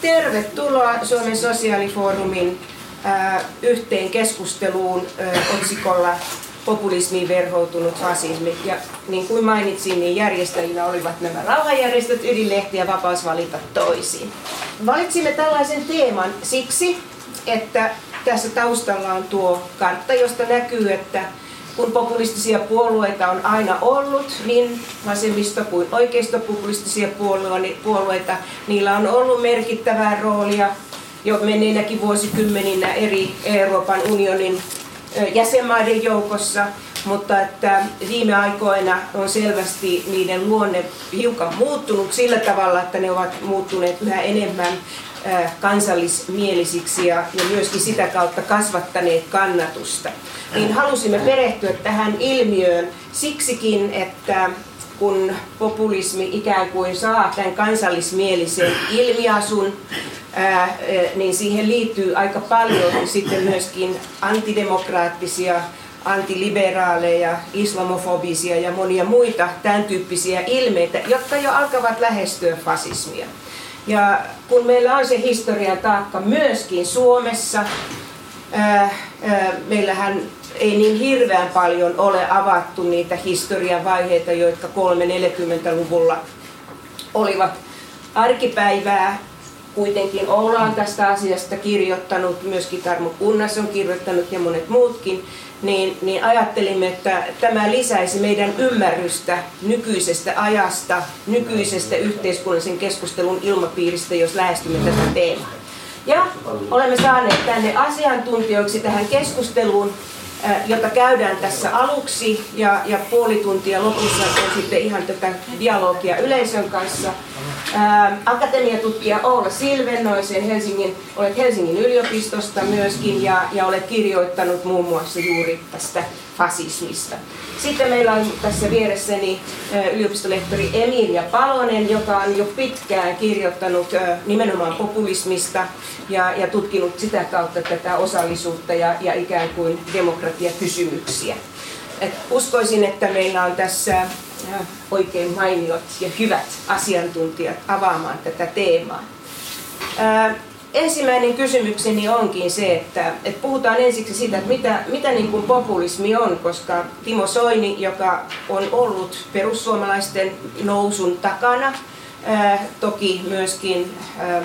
Tervetuloa Suomen sosiaalifoorumin ää, yhteen keskusteluun ää, otsikolla populismiin verhoutunut fasismi. Ja niin kuin mainitsin, niin järjestäjinä olivat nämä rauhanjärjestöt, ydinlehti ja vapaus valita toisiin. Valitsimme tällaisen teeman siksi, että tässä taustalla on tuo kartta, josta näkyy, että kun populistisia puolueita on aina ollut, niin vasemmisto kuin oikeistopopulistisia puolueita, niillä on ollut merkittävää roolia jo menneinäkin vuosikymmeninä eri Euroopan unionin jäsenmaiden joukossa, mutta että viime aikoina on selvästi niiden luonne hiukan muuttunut sillä tavalla, että ne ovat muuttuneet yhä enemmän kansallismielisiksi ja, ja myöskin sitä kautta kasvattaneet kannatusta. Niin halusimme perehtyä tähän ilmiöön siksikin, että kun populismi ikään kuin saa tämän kansallismielisen ilmiasun, ää, niin siihen liittyy aika paljon sitten myöskin antidemokraattisia, antiliberaaleja, islamofobisia ja monia muita tämän tyyppisiä ilmeitä, jotka jo alkavat lähestyä fasismia. Ja kun meillä on se historian taakka myöskin Suomessa, ää, ää, meillähän ei niin hirveän paljon ole avattu niitä historian vaiheita, jotka 340-luvulla olivat arkipäivää. Kuitenkin Oula on tästä asiasta kirjoittanut, myöskin Tarmo Kunnas on kirjoittanut ja monet muutkin niin, niin ajattelimme, että tämä lisäisi meidän ymmärrystä nykyisestä ajasta, nykyisestä yhteiskunnallisen keskustelun ilmapiiristä, jos lähestymme tätä teemaa. Ja olemme saaneet tänne asiantuntijoiksi tähän keskusteluun jota käydään tässä aluksi ja, ja puoli tuntia lopussa on sitten ihan tätä dialogia yleisön kanssa. Akatemiatutkija Oula Silvennoisen Helsingin, olet Helsingin yliopistosta myöskin ja, ja olet kirjoittanut muun muassa juuri tästä fasismista. Sitten meillä on tässä vieressäni yliopistolehtori Emilia Palonen, joka on jo pitkään kirjoittanut nimenomaan populismista ja, ja tutkinut sitä kautta tätä osallisuutta ja, ja ikään kuin demokratiakysymyksiä. Et uskoisin, että meillä on tässä oikein mainiot ja hyvät asiantuntijat avaamaan tätä teemaa. Ensimmäinen kysymykseni onkin se, että, että puhutaan ensiksi siitä, että mitä, mitä niin kuin populismi on, koska Timo Soini, joka on ollut perussuomalaisten nousun takana, ää, toki myöskin ää,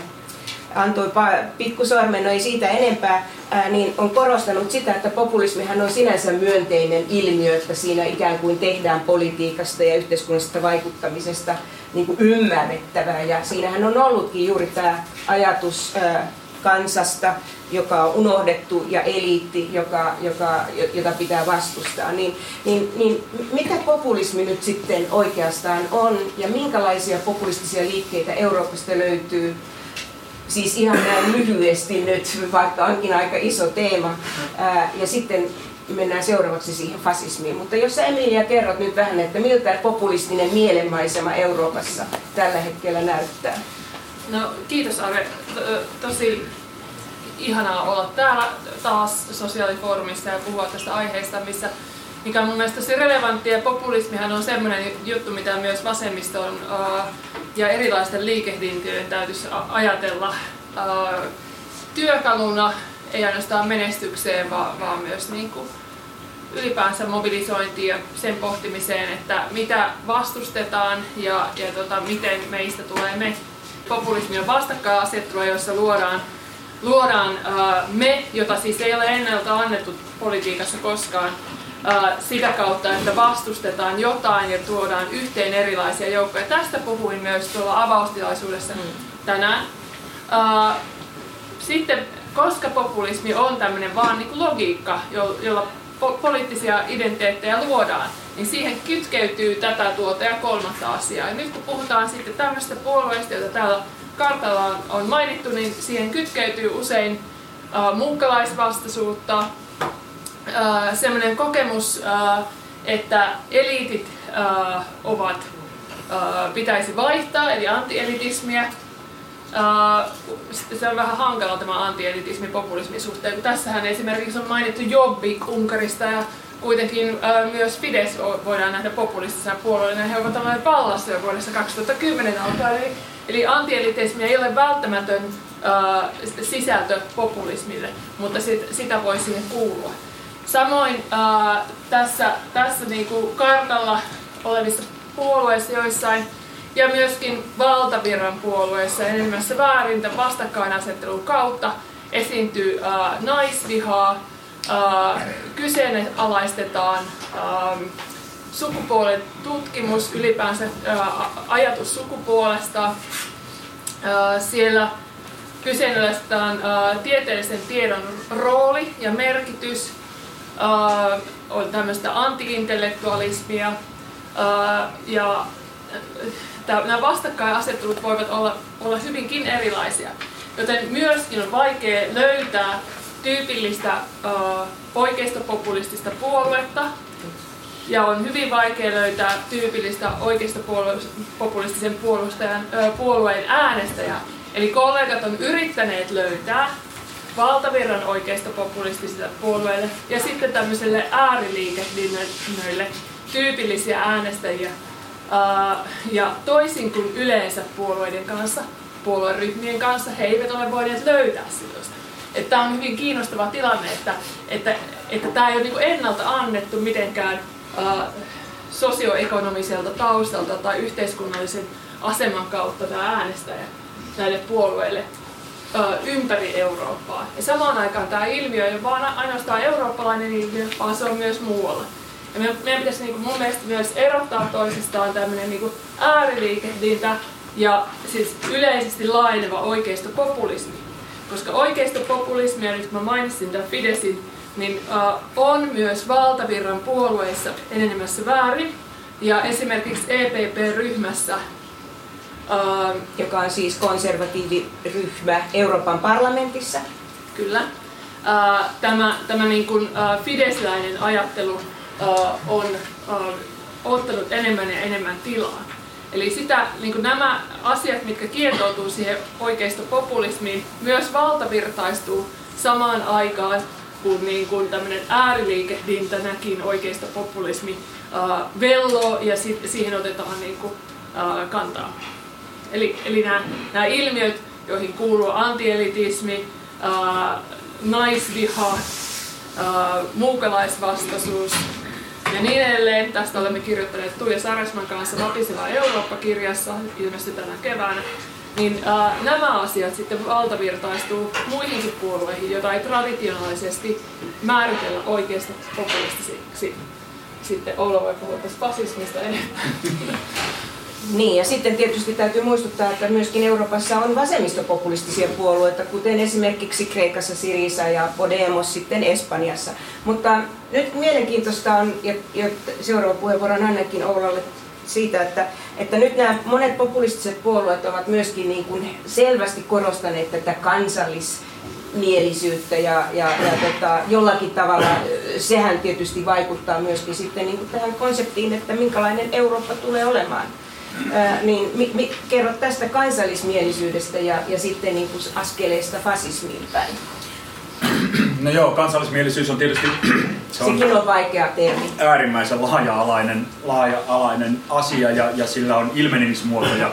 antoi pikkusormen, no ei siitä enempää, ää, niin on korostanut sitä, että populismihan on sinänsä myönteinen ilmiö, että siinä ikään kuin tehdään politiikasta ja yhteiskunnallisesta vaikuttamisesta niin kuin ymmärrettävää. Ja siinähän on ollutkin juuri tämä ajatus kansasta, joka on unohdettu, ja eliitti, joka, joka, jota pitää vastustaa. Niin, niin, niin mitä populismi nyt sitten oikeastaan on, ja minkälaisia populistisia liikkeitä Euroopasta löytyy, Siis ihan näin lyhyesti nyt, vaikka onkin aika iso teema. Ja sitten mennään seuraavaksi siihen fasismiin. Mutta jos sä Emilia kerrot nyt vähän, että miltä populistinen mielenmaisema Euroopassa tällä hetkellä näyttää. No kiitos Arve. Tosi ihanaa olla täällä taas sosiaalifoorumissa ja puhua tästä aiheesta, missä mikä on mun mielestä tosi relevantti ja populismihan on semmoinen juttu, mitä myös vasemmiston ja erilaisten liikehdintöjen täytyisi ajatella työkaluna, ei ainoastaan menestykseen, vaan, vaan myös niin kuin ylipäänsä mobilisointiin ja sen pohtimiseen, että mitä vastustetaan ja, ja tota, miten meistä tulee me. Populismi on vastakkainasettelua, jossa luodaan, luodaan uh, me, jota siis ei ole ennalta annettu politiikassa koskaan, sitä kautta, että vastustetaan jotain ja tuodaan yhteen erilaisia joukkoja. Tästä puhuin myös tuolla avaustilaisuudessa mm. tänään. Sitten, koska populismi on tämmöinen vaan niin logiikka, jolla po- poliittisia identiteettejä luodaan, niin siihen kytkeytyy tätä tuota ja kolmatta asiaa. Ja nyt kun puhutaan sitten tämmöistä puolueista, joita täällä kartalla on, mainittu, niin siihen kytkeytyy usein uh, muukkalaisvastaisuutta, äh, semmoinen kokemus, äh, että eliitit äh, ovat, äh, pitäisi vaihtaa, eli antielitismiä. Äh, se on vähän hankala tämä antielitismi populismin suhteen, tässähän esimerkiksi on mainittu Jobbik Unkarista ja kuitenkin äh, myös Fidesz voidaan nähdä populistisena puolueena. He ovat olleet vallassa jo vuodessa 2010 alkaen. Eli Eli antielitismi ei ole välttämätön äh, sisältö populismille, mutta sit, sitä voi siihen kuulua. Samoin äh, tässä, tässä niinku kartalla olevissa puolueissa joissain ja myöskin valtavirran puolueissa enemmässä väärin vastakkainasettelun kautta esiintyy äh, naisvihaa, äh, kyseenalaistetaan äh, sukupuolen tutkimus, ylipäänsä äh, ajatus sukupuolesta. Äh, siellä kyseenalaistetaan äh, tieteellisen tiedon rooli ja merkitys. Äh, on tämmöistä antiintellektualismia äh, ja äh, nämä vastakkainasettelut voivat olla, olla hyvinkin erilaisia. Joten myöskin on vaikea löytää tyypillistä uh, oikeistopopulistista puoluetta, ja on hyvin vaikea löytää tyypillistä oikeistopopulistisen uh, puolueen äänestäjää. Eli kollegat on yrittäneet löytää valtavirran oikeistopopulistisille puolueille ja sitten tämmöiselle ääriliikehdinnöille tyypillisiä äänestäjiä. Uh, ja toisin kuin yleensä puolueiden kanssa, puolueryhmien kanssa, he eivät ole voineet löytää sellaista. Että tämä on hyvin kiinnostava tilanne, että, että, että tämä ei ole niin ennalta annettu mitenkään uh, sosioekonomiselta taustalta tai yhteiskunnallisen aseman kautta tämä äänestäjä näille puolueille uh, ympäri Eurooppaa. Ja samaan aikaan tämä ilmiö ei ole vain ainoastaan eurooppalainen ilmiö, vaan se on myös muualla. Ja meidän pitäisi niin kuin mun mielestä myös erottaa toisistaan tämmöinen niin ääriliikehdintä ja siis yleisesti laajeneva oikeistopopulismi. Koska oikeistopopulismi, ja nyt mä mainitsin tämän Fidesin, niin uh, on myös valtavirran puolueissa enenemässä väärin. Ja esimerkiksi EPP-ryhmässä Uh, joka on siis konservatiiviryhmä Euroopan parlamentissa. Kyllä. Uh, tämä tämä niin kuin, uh, fidesläinen ajattelu on ottanut enemmän ja enemmän tilaa. Eli sitä, niin nämä asiat, mitkä kietoutuu siihen oikeistopopulismiin, myös valtavirtaistuu samaan aikaan, kun niin kuin tämmöinen ääriliikehdintänäkin oikeistopopulismi uh, velloo ja sit, siihen otetaan niin kuin, uh, kantaa. Eli, eli nämä, nämä ilmiöt, joihin kuuluu antielitismi, uh, naisviha, uh, muukalaisvastaisuus, ja niin edelleen. Tästä olemme kirjoittaneet Tuija Saresman kanssa Vapiseva Eurooppa-kirjassa, ilmestyi tänä keväänä. Niin äh, nämä asiat sitten valtavirtaistuu muihinkin puolueihin, joita ei traditionaalisesti määritellä oikeasta populistisiksi. Sitten Oula voi puhua tästä fasismista enemmän. Niin, ja sitten tietysti täytyy muistuttaa, että myöskin Euroopassa on vasemmistopopulistisia puolueita, kuten esimerkiksi Kreikassa Sirisa ja Podemos sitten Espanjassa. Mutta nyt mielenkiintoista on, ja seuraava puheenvuoro on ainakin Oulalle siitä, että, että nyt nämä monet populistiset puolueet ovat myöskin niin kuin selvästi korostaneet tätä kansallis mielisyyttä ja, ja, ja tota, jollakin tavalla sehän tietysti vaikuttaa myöskin sitten niin kuin tähän konseptiin, että minkälainen Eurooppa tulee olemaan niin mi, mi, kerro tästä kansallismielisyydestä ja, ja sitten niin kuin askeleista fasismiin päin. No joo, kansallismielisyys on tietysti se on Sekin on vaikea termi. äärimmäisen laaja-alainen, laaja-alainen asia ja, ja sillä on ilmenemismuotoja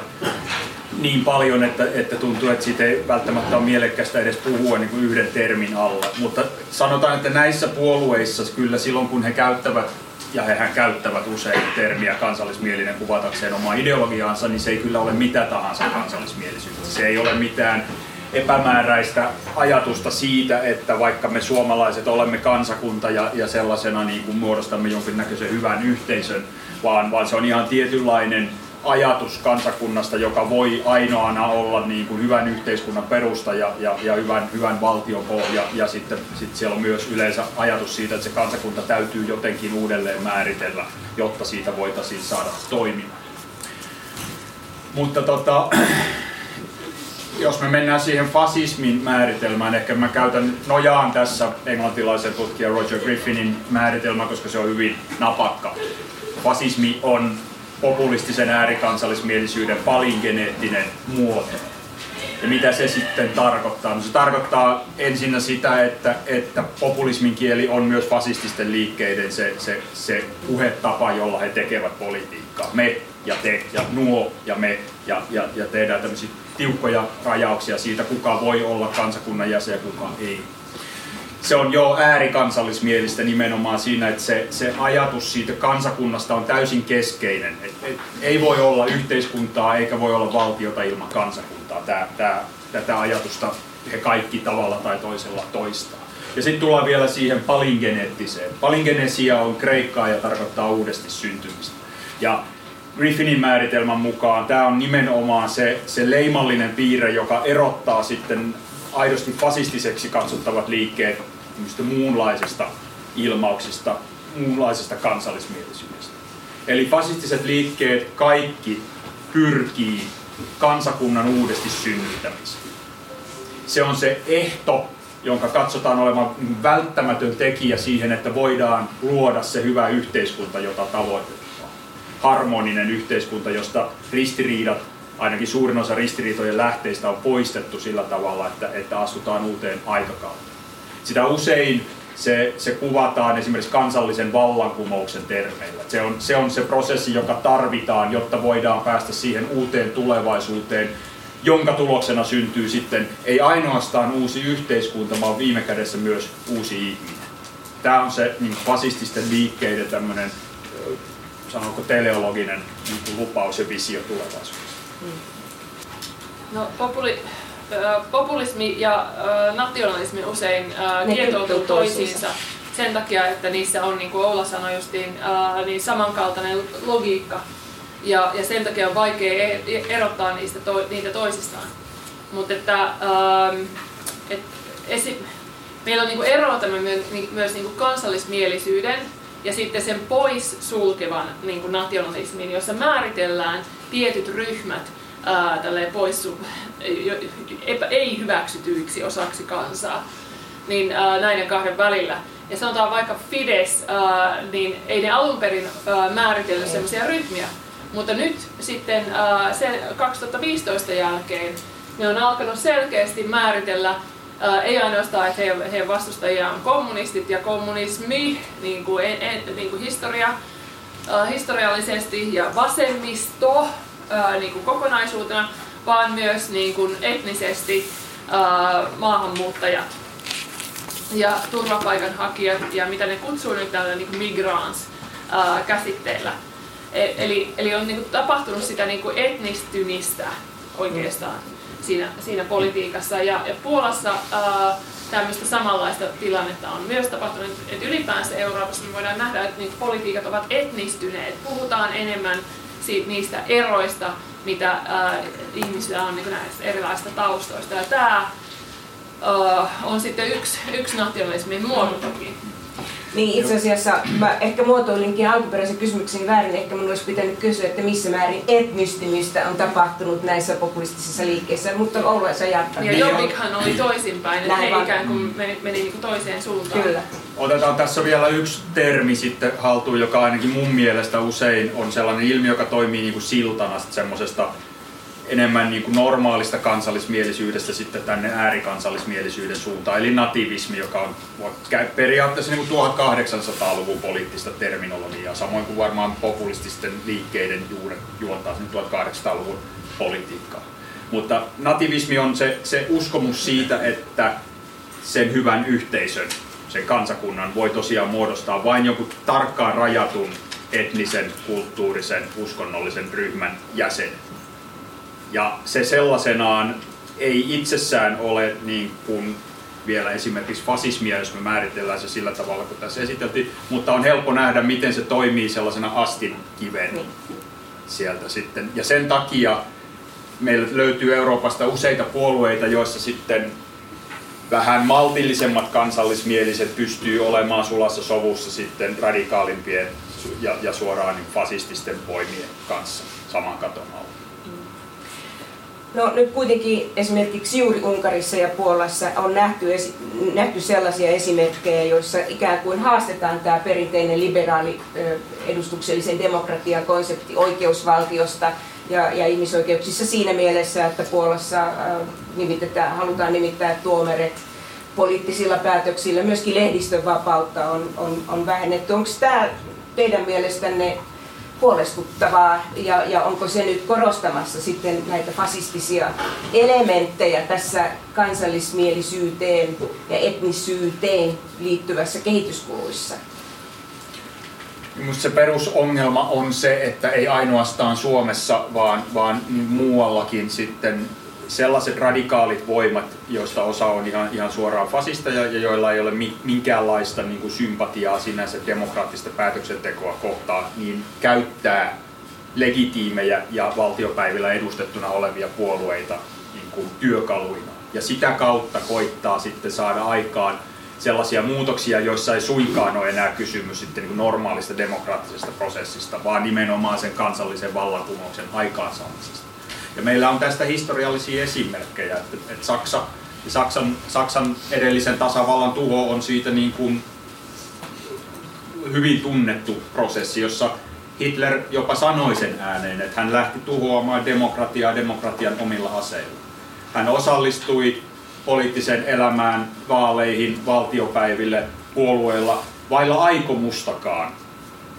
niin paljon, että, että tuntuu, että siitä ei välttämättä ole mielekästä edes puhua niin kuin yhden termin alla. Mutta sanotaan, että näissä puolueissa kyllä silloin, kun he käyttävät ja hehän käyttävät usein termiä kansallismielinen kuvatakseen omaa ideologiaansa, niin se ei kyllä ole mitä tahansa kansallismielisyyttä. Se ei ole mitään epämääräistä ajatusta siitä, että vaikka me suomalaiset olemme kansakunta ja, ja sellaisena niin kuin muodostamme jonkinnäköisen hyvän yhteisön, vaan, vaan se on ihan tietynlainen ajatus kansakunnasta, joka voi ainoana olla niin kuin hyvän yhteiskunnan perusta ja, ja, ja hyvän, hyvän valtion pohja. Ja sitten sit siellä on myös yleensä ajatus siitä, että se kansakunta täytyy jotenkin uudelleen määritellä, jotta siitä voitaisiin saada toimimaan. Mutta tota, jos me mennään siihen fasismin määritelmään, ehkä mä käytän nojaan tässä englantilaisen tutkijan Roger Griffinin määritelmä, koska se on hyvin napakka. Fasismi on populistisen äärikansallismielisyyden palingeneettinen muoto. Ja mitä se sitten tarkoittaa? No se tarkoittaa ensinnä sitä, että, että populismin kieli on myös fasististen liikkeiden se, se, se puhetapa, jolla he tekevät politiikkaa. Me ja te ja nuo ja me ja, ja, ja tehdään tämmöisiä tiukkoja rajauksia siitä, kuka voi olla kansakunnan jäsen ja kuka ei. Se on jo äärikansallismielistä nimenomaan siinä, että se, se ajatus siitä kansakunnasta on täysin keskeinen. Et, et, ei voi olla yhteiskuntaa eikä voi olla valtiota ilman kansakuntaa. Tää, tää, tätä ajatusta he kaikki tavalla tai toisella toistaa. Ja sitten tullaan vielä siihen palingeneettiseen. Palingenesia on kreikkaa ja tarkoittaa uudesti syntymistä. Ja Griffinin määritelmän mukaan tämä on nimenomaan se, se leimallinen piirre, joka erottaa sitten aidosti fasistiseksi katsottavat liikkeet muunlaisesta ilmauksista, muunlaisesta kansallismielisyydestä. Eli fasistiset liikkeet kaikki pyrkii kansakunnan uudesti synnyttämiseen. Se on se ehto, jonka katsotaan olevan välttämätön tekijä siihen, että voidaan luoda se hyvä yhteiskunta, jota tavoitetaan. Harmoninen yhteiskunta, josta ristiriidat, ainakin suurin osa ristiriitojen lähteistä on poistettu sillä tavalla, että, että astutaan uuteen aikakauteen. Sitä usein se, se kuvataan esimerkiksi kansallisen vallankumouksen termeillä. Se on, se on se prosessi, joka tarvitaan, jotta voidaan päästä siihen uuteen tulevaisuuteen, jonka tuloksena syntyy sitten ei ainoastaan uusi yhteiskunta, vaan viime kädessä myös uusi ihminen. Tämä on se niin fasististen liikkeiden tämmöinen, sanonko teleologinen niin lupaus ja visio tulevaisuudessa. No, populi, populismi ja nationalismi usein kietoutuu toisiinsa. sen takia, että niissä on, niin kuin Oula sanoi justiin, niin samankaltainen logiikka. Ja, ja sen takia on vaikea e-, erottaa niistä to, niitä toisistaan. Mutta että, ähm, et esi, meillä on niinku erota myös, myös niinku kansallismielisyyden ja sitten sen pois sulkevan niinku nationalismin, jossa määritellään tietyt ryhmät ää, pois epä, ei hyväksytyiksi osaksi kansaa niin ää, näiden kahden välillä. Ja sanotaan vaikka Fides, ää, niin ei ne alun perin ää, määritellyt sellaisia ryhmiä, mutta nyt sitten äh, sen 2015 jälkeen ne on alkanut selkeästi määritellä ei ainoastaan, että he, he vastustajia on kommunistit ja kommunismi, niin kuin, en, en, niin kuin historia, äh, historiallisesti ja vasemmisto äh, niin kuin kokonaisuutena, vaan myös niin kuin etnisesti äh, maahanmuuttajat ja turvapaikanhakijat ja mitä ne kutsuu nyt tällä niin migrants äh, käsitteellä. E, eli, eli on niin kuin tapahtunut sitä niin kuin etnistymistä oikeastaan siinä, siinä politiikassa. Ja, ja Puolassa ää, tämmöistä samanlaista tilannetta on myös tapahtunut, että ylipäänsä Euroopassa me voidaan nähdä, että niin politiikat ovat etnistyneet. Puhutaan enemmän siitä, niistä eroista, mitä ää, ihmisillä on niin näistä erilaisista taustoista. Ja tämä ää, on sitten yksi, yksi nationalismin muoto toki. Niin itse asiassa mä ehkä muotoilinkin alkuperäisen kysymykseni väärin. Ehkä mun olisi pitänyt kysyä, että missä määrin etnistymistä on tapahtunut näissä populistisissa liikkeissä, mutta Oula sä jatkaa. Ja Jobbikhan oli toisinpäin, että he ikään kuin meni, meni niin kuin toiseen suuntaan. Kyllä. Otetaan tässä vielä yksi termi sitten haltuun, joka ainakin mun mielestä usein on sellainen ilmiö, joka toimii niin kuin siltana semmoisesta enemmän niin kuin normaalista kansallismielisyydestä sitten tänne äärikansallismielisyyden suuntaan, eli nativismi, joka on periaatteessa niin kuin 1800-luvun poliittista terminologiaa, samoin kuin varmaan populististen liikkeiden juuret juontaa 1800-luvun politiikkaa. Mutta nativismi on se, se uskomus siitä, että sen hyvän yhteisön, sen kansakunnan voi tosiaan muodostaa vain jonkun tarkkaan rajatun etnisen, kulttuurisen, uskonnollisen ryhmän jäsenet ja se sellaisenaan ei itsessään ole niin kuin vielä esimerkiksi fasismia, jos me määritellään se sillä tavalla, kun tässä esiteltiin, mutta on helppo nähdä, miten se toimii sellaisena astin kiven niin. sieltä sitten. Ja sen takia meillä löytyy Euroopasta useita puolueita, joissa sitten vähän maltillisemmat kansallismieliset pystyy olemaan sulassa sovussa sitten radikaalimpien ja, ja suoraan niin fasististen voimien kanssa saman katon alla. No nyt kuitenkin esimerkiksi juuri Unkarissa ja Puolassa on nähty, nähty sellaisia esimerkkejä, joissa ikään kuin haastetaan tämä perinteinen liberaali edustuksellisen demokratian konsepti oikeusvaltiosta ja, ja ihmisoikeuksissa siinä mielessä, että Puolassa nimitetään, halutaan nimittää tuomaret poliittisilla päätöksillä. Myöskin lehdistön vapautta on, on, on vähennetty. Onko tämä teidän mielestänne huolestuttavaa ja, ja onko se nyt korostamassa sitten näitä fasistisia elementtejä tässä kansallismielisyyteen ja etnisyyteen liittyvässä kehityskuluissa? Minusta se perusongelma on se, että ei ainoastaan Suomessa, vaan, vaan muuallakin sitten sellaiset radikaalit voimat, joista osa on ihan, ihan suoraan fasisteja ja joilla ei ole minkäänlaista niin kuin sympatiaa sinänsä demokraattista päätöksentekoa kohtaan, niin käyttää legitiimejä ja valtiopäivillä edustettuna olevia puolueita niin kuin työkaluina. Ja sitä kautta koittaa sitten saada aikaan sellaisia muutoksia, joissa ei suinkaan ole enää kysymys sitten niin normaalista demokraattisesta prosessista, vaan nimenomaan sen kansallisen vallankumouksen aikaansaamisesta. Ja meillä on tästä historiallisia esimerkkejä, että, että Saksa, Saksan, Saksan edellisen tasavallan tuho on siitä niin kuin hyvin tunnettu prosessi, jossa Hitler jopa sanoi sen ääneen, että hän lähti tuhoamaan demokratiaa demokratian omilla aseilla. Hän osallistui poliittisen elämään, vaaleihin, valtiopäiville, puolueilla vailla aikomustakaan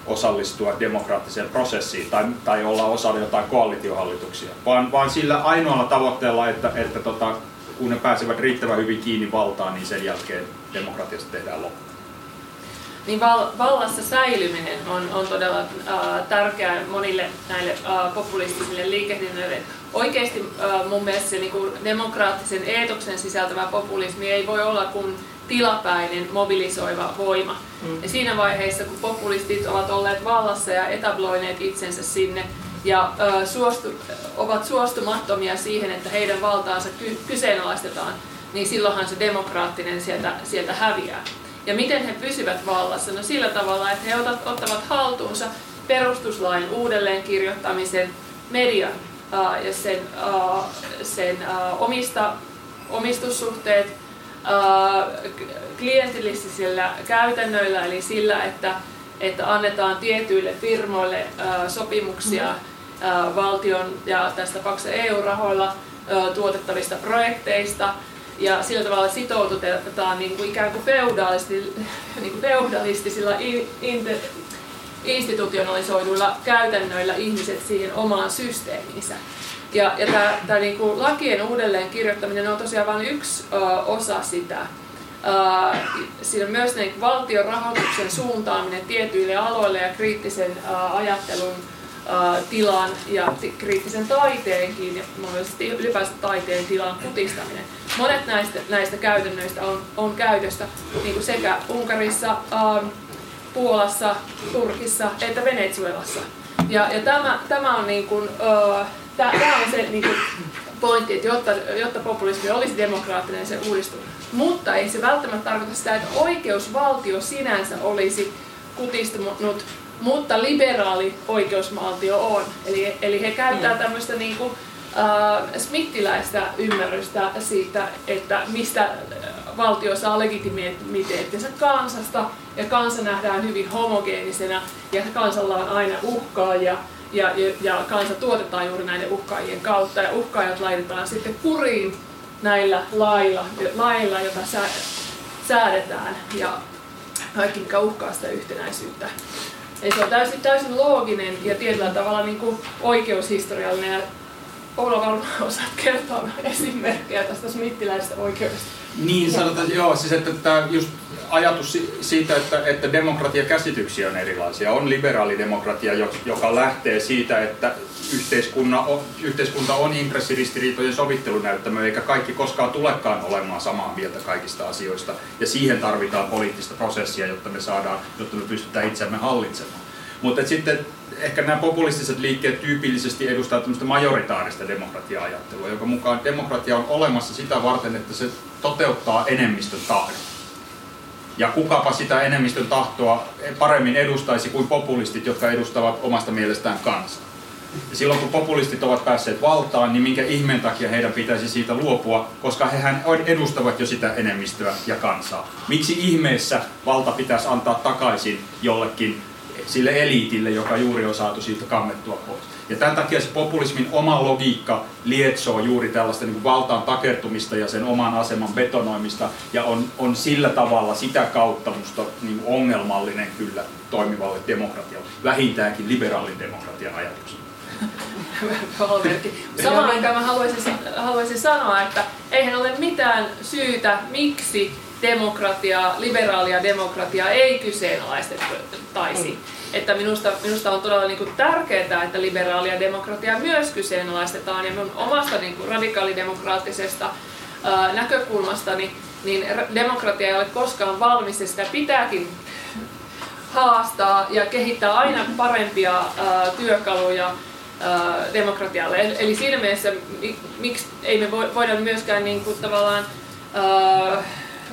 osallistua demokraattiseen prosessiin tai, tai olla osa jotain koalitiohallituksia, vaan, vaan sillä ainoalla tavoitteella, että, että tota, kun ne pääsevät riittävän hyvin kiinni valtaan, niin sen jälkeen demokratiasta tehdään loppu. Niin val, vallassa säilyminen on, on todella äh, tärkeää monille näille äh, populistisille liikehdinnöille. Oikeasti äh, mun mielestä se niin kuin demokraattisen eetoksen sisältävä populismi ei voi olla kuin tilapäinen mobilisoiva voima. Mm. Ja siinä vaiheessa, kun populistit ovat olleet vallassa ja etabloineet itsensä sinne ja ö, suostu, ovat suostumattomia siihen, että heidän valtaansa ky- kyseenalaistetaan, niin silloinhan se demokraattinen sieltä, sieltä häviää. Ja miten he pysyvät vallassa? No sillä tavalla, että he ottavat haltuunsa perustuslain uudelleenkirjoittamisen, median ja sen, sen omista, omistussuhteet, klientillisillä käytännöillä, eli sillä, että, että annetaan tietyille firmoille sopimuksia mm-hmm. valtion ja tästä tapauksessa EU-rahoilla tuotettavista projekteista, ja sillä tavalla sitoutetaan niin kuin ikään kuin feudalisti, niin kuin feudalistisilla in, institutionalisoiduilla käytännöillä ihmiset siihen omaan systeemiinsä. Ja, ja tämä, kuin lakien uudelleen kirjoittaminen on tosiaan vain yksi ö, osa sitä. Ö, siinä on myös niin valtion rahoituksen suuntaaminen tietyille aloille ja kriittisen ö, ajattelun ö, tilan ja t- kriittisen taiteenkin ja mahdollisesti ylipäänsä taiteen tilan kutistaminen. Monet näistä, näistä käytännöistä on, on käytöstä kuin sekä Unkarissa, ö, Puolassa, Turkissa että Venezuelassa. Ja, ja tämä, tämä on niin kuin, ö, Tämä on se niin kuin, pointti, että jotta, jotta populismi olisi demokraattinen, se uudistuu. Mutta ei se välttämättä tarkoita sitä, että oikeusvaltio sinänsä olisi kutistunut, mutta liberaali oikeusvaltio on. Eli, eli he käyttää mm. tämmöistä niin kuin, äh, smittiläistä ymmärrystä siitä, että mistä valtio saa legitimiteettinsä kansasta, ja kansa nähdään hyvin homogeenisena, ja kansalla on aina uhkaaja, ja, ja, ja kansa tuotetaan juuri näiden uhkaajien kautta ja uhkaajat laitetaan sitten kuriin näillä lailla, lailla jota sä, säädetään ja kaikki mikä uhkaa sitä yhtenäisyyttä. Eli se on täysin, täysin looginen ja tietyllä tavalla niin kuin oikeushistoriallinen ja Oula varmaan osaat kertoa esimerkkejä tästä smittiläisestä oikeudesta. Niin sanotaan, joo, siis että tämä just ajatus siitä, että, että demokratiakäsityksiä on erilaisia. On liberaalidemokratia, joka lähtee siitä, että yhteiskunta on intressiristiriitojen sovittelunäyttämö, eikä kaikki koskaan tulekaan olemaan samaa mieltä kaikista asioista. Ja siihen tarvitaan poliittista prosessia, jotta me saadaan, jotta me pystytään itseämme hallitsemaan. Mutta sitten ehkä nämä populistiset liikkeet tyypillisesti edustaa tämmöistä majoritaarista demokratia-ajattelua, joka mukaan demokratia on olemassa sitä varten, että se toteuttaa enemmistön tahdon. Ja kukapa sitä enemmistön tahtoa paremmin edustaisi kuin populistit, jotka edustavat omasta mielestään kansaa. Ja silloin kun populistit ovat päässeet valtaan, niin minkä ihmeen takia heidän pitäisi siitä luopua, koska hehän edustavat jo sitä enemmistöä ja kansaa. Miksi ihmeessä valta pitäisi antaa takaisin jollekin sille eliitille, joka juuri on saatu siitä kammettua pois. Ja tämän takia se populismin oma logiikka lietsoo juuri tällaista niin kuin valtaan takertumista ja sen oman aseman betonoimista ja on, on sillä tavalla sitä kautta musta niin kuin ongelmallinen kyllä toimivalle demokratialle, vähintäänkin liberaalin demokratian ajatus. Samaan aikaan mä haluaisin, haluaisin sanoa, että eihän ole mitään syytä, miksi demokratia, liberaalia demokratia ei kyseenalaistettaisi. Mm. Että minusta, minusta on todella niin kuin tärkeää, että liberaalia demokratiaa myös kyseenalaistetaan. Ja minun omasta niin kuin radikaalidemokraattisesta ää, näkökulmastani, niin demokratia ei ole koskaan valmis ja sitä pitääkin haastaa ja kehittää aina parempia ää, työkaluja ää, demokratialle. Eli siinä mielessä, miksi ei me voida myöskään niin kuin, tavallaan ää,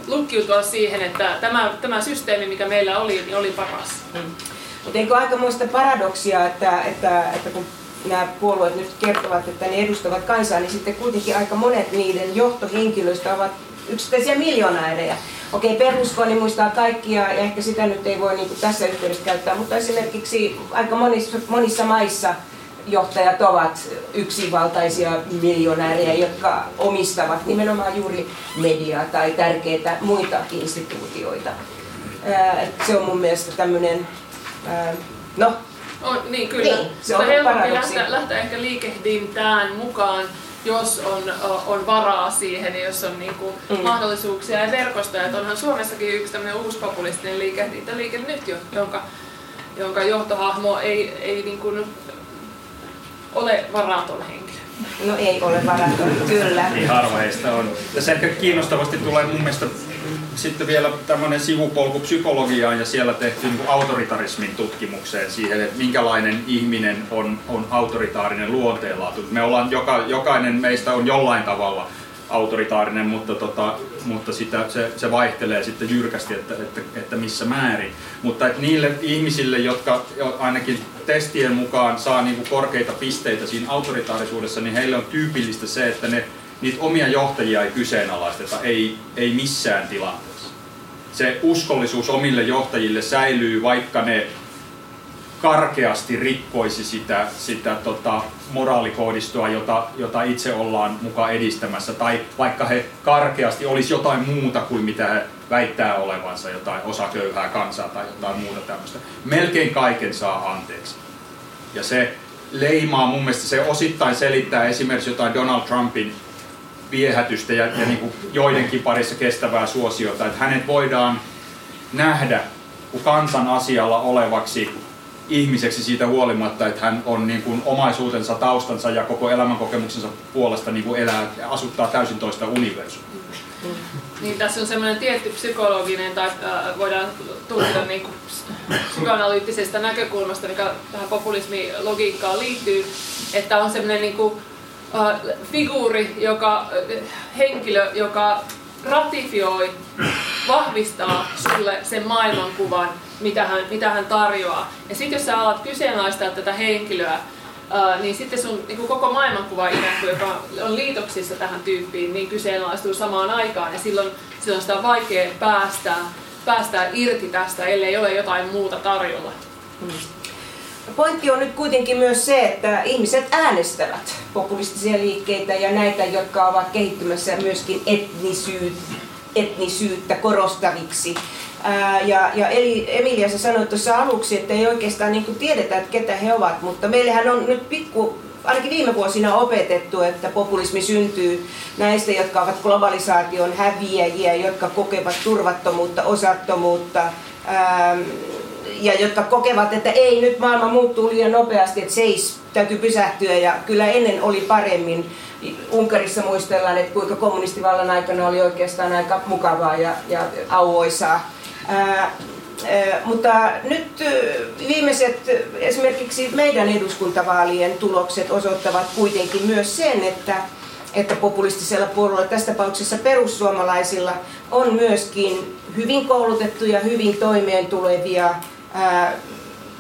lukkiutua siihen, että tämä, tämä systeemi, mikä meillä oli, niin oli paras. Mm. Mutta eikö aikamoista paradoksia, että, että, että kun nämä puolueet nyt kertovat, että ne edustavat kansaa, niin sitten kuitenkin aika monet niiden johtohenkilöistä ovat yksittäisiä miljonäärejä. Okei, Berlusconi muistaa kaikkia ja ehkä sitä nyt ei voi niin tässä yhteydessä käyttää, mutta esimerkiksi aika monissa, monissa maissa johtajat ovat yksinvaltaisia miljonäärejä, jotka omistavat nimenomaan juuri mediaa tai tärkeitä muita instituutioita. Se on mun mielestä tämmöinen, no on, niin kyllä. Niin, se on helpompi lähteä, lähteä ehkä liikehdintään mukaan, jos on, on varaa siihen ja jos on niin kuin mm. mahdollisuuksia ja verkostoja. Että onhan Suomessakin yksi tämmöinen uusi populistinen liikehdintä, liike nyt jo, jonka, jonka johtohahmo ei, ei niin kuin ole varaton henkilö. No ei ole varaton, kyllä. Niin harva heistä on. Tässä ehkä kiinnostavasti tulee mun mielestä sitten vielä tämmöinen sivupolku psykologiaan ja siellä tehty niin autoritarismin tutkimukseen siihen, että minkälainen ihminen on, on autoritaarinen luonteellaan. Me ollaan, joka, jokainen meistä on jollain tavalla autoritaarinen, mutta, tota, mutta sitä, se, se vaihtelee sitten jyrkästi, että, että, että missä määrin. Mutta että niille ihmisille, jotka ainakin testien mukaan saa niin kuin korkeita pisteitä siinä autoritaarisuudessa, niin heille on tyypillistä se, että ne, niitä omia johtajia ei kyseenalaisteta, ei, ei missään tilanteessa. Se uskollisuus omille johtajille säilyy, vaikka ne karkeasti rikkoisi sitä, sitä tota, moraalikoodistoa, jota, jota itse ollaan mukaan edistämässä, tai vaikka he karkeasti olisi jotain muuta kuin mitä he väittää olevansa, jotain osa köyhää kansaa tai jotain muuta tämmöistä. Melkein kaiken saa anteeksi. Ja se leimaa mun mielestä, se osittain selittää esimerkiksi jotain Donald Trumpin viehätystä ja, ja niin kuin joidenkin parissa kestävää suosiota, että hänet voidaan nähdä kansan asialla olevaksi ihmiseksi siitä huolimatta, että hän on niin kuin omaisuutensa, taustansa ja koko elämänkokemuksensa puolesta niin kuin elää ja asuttaa täysin toista universumia. Niin tässä on semmoinen tietty psykologinen, tai äh, voidaan tulkita niin kuin psykoanalyyttisesta näkökulmasta, mikä tähän populismilogiikkaan liittyy, että on semmoinen niin kuin, äh, figuuri, joka, äh, henkilö, joka ratifioi, vahvistaa sulle sen maailmankuvan, mitä hän, mitä hän tarjoaa. Ja sitten jos sä alat kyseenalaistaa tätä henkilöä, ää, niin sitten sun niin koko maailmankuva ikään kuin, joka on liitoksissa tähän tyyppiin, niin kyseenalaistuu samaan aikaan. Ja silloin, silloin sitä on vaikea päästää, päästää irti tästä, ellei ole jotain muuta tarjolla. Hmm. Pointti on nyt kuitenkin myös se, että ihmiset äänestävät populistisia liikkeitä ja näitä, jotka ovat kehittymässä myöskin etnisyyttä, etnisyyttä korostaviksi. Ää, ja, ja Eli, Emilia, sä sanoit tuossa aluksi, että ei oikeastaan niin tiedetä, että ketä he ovat, mutta meillähän on nyt pikku, ainakin viime vuosina opetettu, että populismi syntyy näistä, jotka ovat globalisaation häviäjiä, jotka kokevat turvattomuutta, osattomuutta, ää, ja jotka kokevat, että ei nyt maailma muuttuu liian nopeasti, että seis, täytyy pysähtyä ja kyllä ennen oli paremmin. Unkarissa muistellaan, että kuinka kommunistivallan aikana oli oikeastaan aika mukavaa ja, ja auoisaa. Ää, ää, mutta nyt viimeiset esimerkiksi meidän eduskuntavaalien tulokset osoittavat kuitenkin myös sen, että, että populistisella puolueella, tässä tapauksessa perussuomalaisilla, on myöskin hyvin koulutettuja, hyvin toimeen tulevia ää,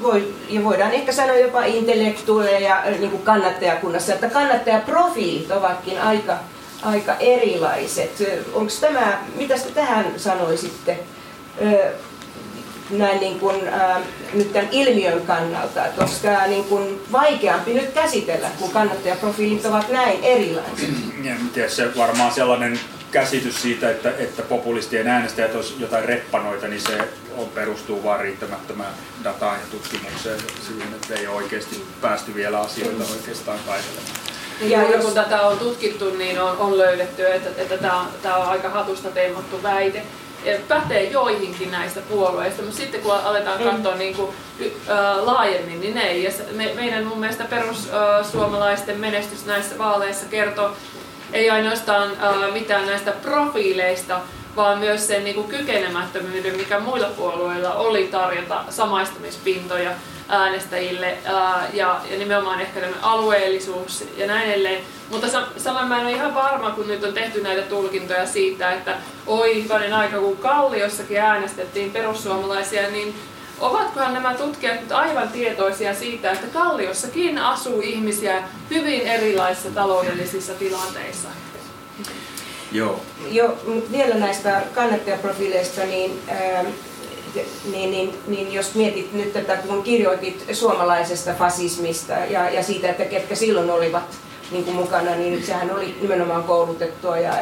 voi, ja voidaan ehkä sanoa jopa intellektuaaleja ja niin kuin kannattajakunnassa, että kannattajaprofiilit ovatkin aika, aika erilaiset. Onko tämä, mitä tähän sanoisitte? Näin niin kuin, ää, nyt tämän ilmiön kannalta, että onko tämä niin kuin vaikeampi nyt käsitellä, kun kannattajaprofiilit ovat näin erilaiset? Ja se varmaan sellainen käsitys siitä, että, että populistien äänestäjät olisi jotain reppanoita, niin se on, perustuu vain riittämättömään dataan ja tutkimukseen siihen, että ei ole oikeasti päästy vielä asioita oikeastaan kaivelemaan. Ja jos... kun tätä on tutkittu, niin on, on löydetty, että, että tämä, on, tämä on aika hatusta teemattu väite. Pätee joihinkin näistä puolueista, mutta sitten kun aletaan mm. katsoa niin kuin, äh, laajemmin, niin ne ei. Ja me, meidän mun mielestä perussuomalaisten menestys näissä vaaleissa kertoo ei ainoastaan äh, mitään näistä profiileista, vaan myös sen niin kuin kykenemättömyyden, mikä muilla puolueilla oli tarjota samaistumispintoja äänestäjille ää, ja, ja nimenomaan ehkä alueellisuus ja näin edelleen. Mutta sa- saman mä en ole ihan varma, kun nyt on tehty näitä tulkintoja siitä, että oi hyvänen aika, kun Kalliossakin äänestettiin perussuomalaisia, niin ovatkohan nämä tutkijat nyt aivan tietoisia siitä, että Kalliossakin asuu ihmisiä hyvin erilaisissa taloudellisissa tilanteissa? Joo. Joo, mutta vielä näistä kannattajaprofiileista, niin, ää, niin, niin, niin jos mietit nyt tätä, kun kirjoitit suomalaisesta fasismista ja, ja siitä, että ketkä silloin olivat niin kuin mukana, niin sehän oli nimenomaan koulutettua ja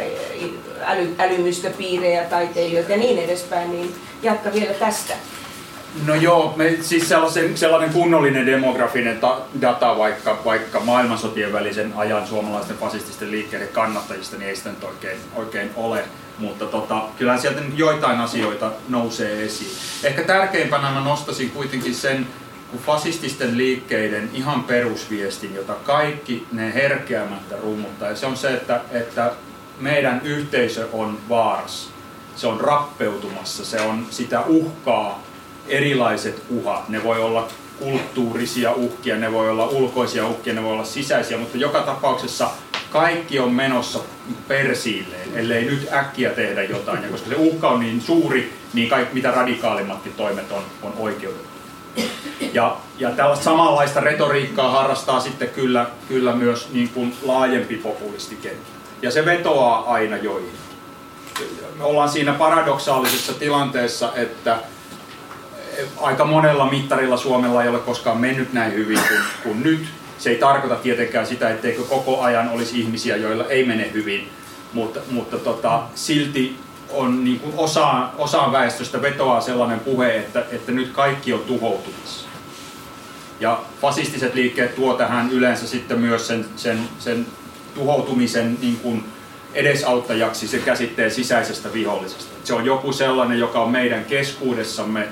äly, älymystöpiirejä, taiteilijoita ja niin edespäin, niin jatka vielä tästä. No joo, me, siis sellainen, sellainen kunnollinen demografinen ta, data vaikka, vaikka maailmansotien välisen ajan suomalaisten fasististen liikkeiden kannattajista, niin ei sitä nyt oikein, oikein ole. Mutta tota, kyllähän sieltä joitain asioita nousee esiin. Ehkä tärkeimpänä mä nostasin kuitenkin sen, kun fasististen liikkeiden ihan perusviestin, jota kaikki ne herkeämättä rummuttaa, ja se on se, että, että meidän yhteisö on vaarassa. Se on rappeutumassa, se on sitä uhkaa erilaiset uhat. Ne voi olla kulttuurisia uhkia, ne voi olla ulkoisia uhkia, ne voi olla sisäisiä, mutta joka tapauksessa kaikki on menossa persiilleen, ellei nyt äkkiä tehdä jotain. Ja koska se uhka on niin suuri, niin kaikki, mitä radikaalimmatkin toimet on, on oikeutettu. Ja, ja tällaista samanlaista retoriikkaa harrastaa sitten kyllä, kyllä myös niin kuin laajempi populistikenttä. Ja se vetoaa aina joihin. Me ollaan siinä paradoksaalisessa tilanteessa, että aika monella mittarilla Suomella ei ole koskaan mennyt näin hyvin kuin, kuin nyt. Se ei tarkoita tietenkään sitä, etteikö koko ajan olisi ihmisiä, joilla ei mene hyvin, mutta, mutta tota, silti on niin kuin osa, osaan väestöstä vetoaa sellainen puhe, että, että nyt kaikki on tuhoutumassa. Ja fasistiset liikkeet tuo tähän yleensä sitten myös sen, sen, sen tuhoutumisen niin kuin edesauttajaksi se käsitteen sisäisestä vihollisesta. Se on joku sellainen, joka on meidän keskuudessamme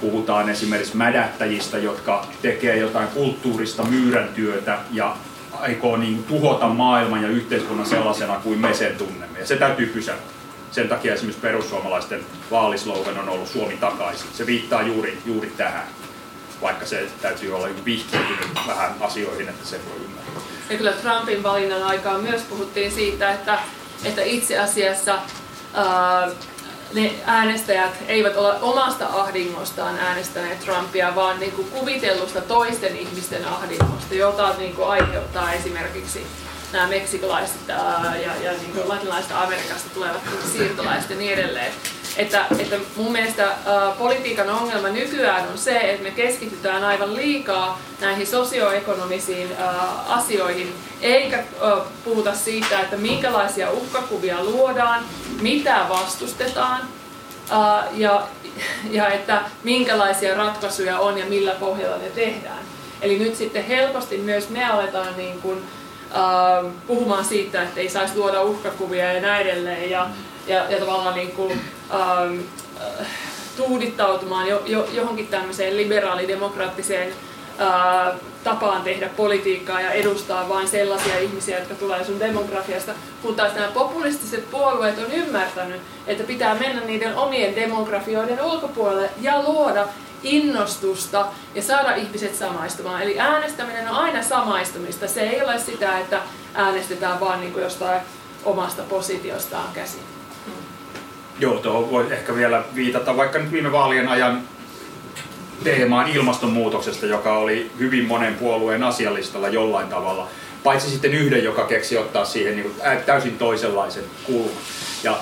puhutaan esimerkiksi mädättäjistä, jotka tekee jotain kulttuurista myyräntyötä ja aikoo niin tuhota maailman ja yhteiskunnan sellaisena kuin me sen tunnemme. Ja se täytyy pysäyttää. Sen takia esimerkiksi perussuomalaisten vaalislogan on ollut Suomi takaisin. Se viittaa juuri, juuri tähän, vaikka se täytyy olla vihkiytynyt vähän asioihin, että se voi ymmärtää. Ja kyllä Trumpin valinnan aikaan myös puhuttiin siitä, että, että itse asiassa ää, ne äänestäjät eivät ole omasta ahdingostaan äänestäneet Trumpia, vaan niin kuin kuvitellusta toisten ihmisten ahdingosta, jota niin kuin aiheuttaa esimerkiksi nämä meksikolaiset ää, ja, ja niin kuin Amerikasta tulevat siirtolaiset ja niin edelleen. Että, että mun mielestä ää, politiikan ongelma nykyään on se, että me keskitytään aivan liikaa näihin sosioekonomisiin ää, asioihin, eikä ää, puhuta siitä, että minkälaisia uhkakuvia luodaan, mitä vastustetaan ää, ja, ja että minkälaisia ratkaisuja on ja millä pohjalla ne tehdään. Eli nyt sitten helposti myös me aletaan niin kuin, äh, puhumaan siitä, että ei saisi luoda uhkakuvia ja näin edelleen. Ja, ja, ja tavallaan niin kuin, ähm, äh, tuudittautumaan jo, jo, johonkin tämmöiseen liberaalidemokraattiseen äh, tapaan tehdä politiikkaa ja edustaa vain sellaisia ihmisiä, jotka tulee sun demografiasta, kun taas nämä populistiset puolueet on ymmärtänyt, että pitää mennä niiden omien demografioiden ulkopuolelle ja luoda innostusta ja saada ihmiset samaistumaan. Eli äänestäminen on aina samaistumista. Se ei ole sitä, että äänestetään vaan niin kuin jostain omasta positiostaan käsin. Joo, tuohon voi ehkä vielä viitata vaikka nyt viime vaalien ajan teemaan ilmastonmuutoksesta, joka oli hyvin monen puolueen asialistalla jollain tavalla. Paitsi sitten yhden, joka keksi ottaa siihen niin kuin täysin toisenlaisen kulman. Ja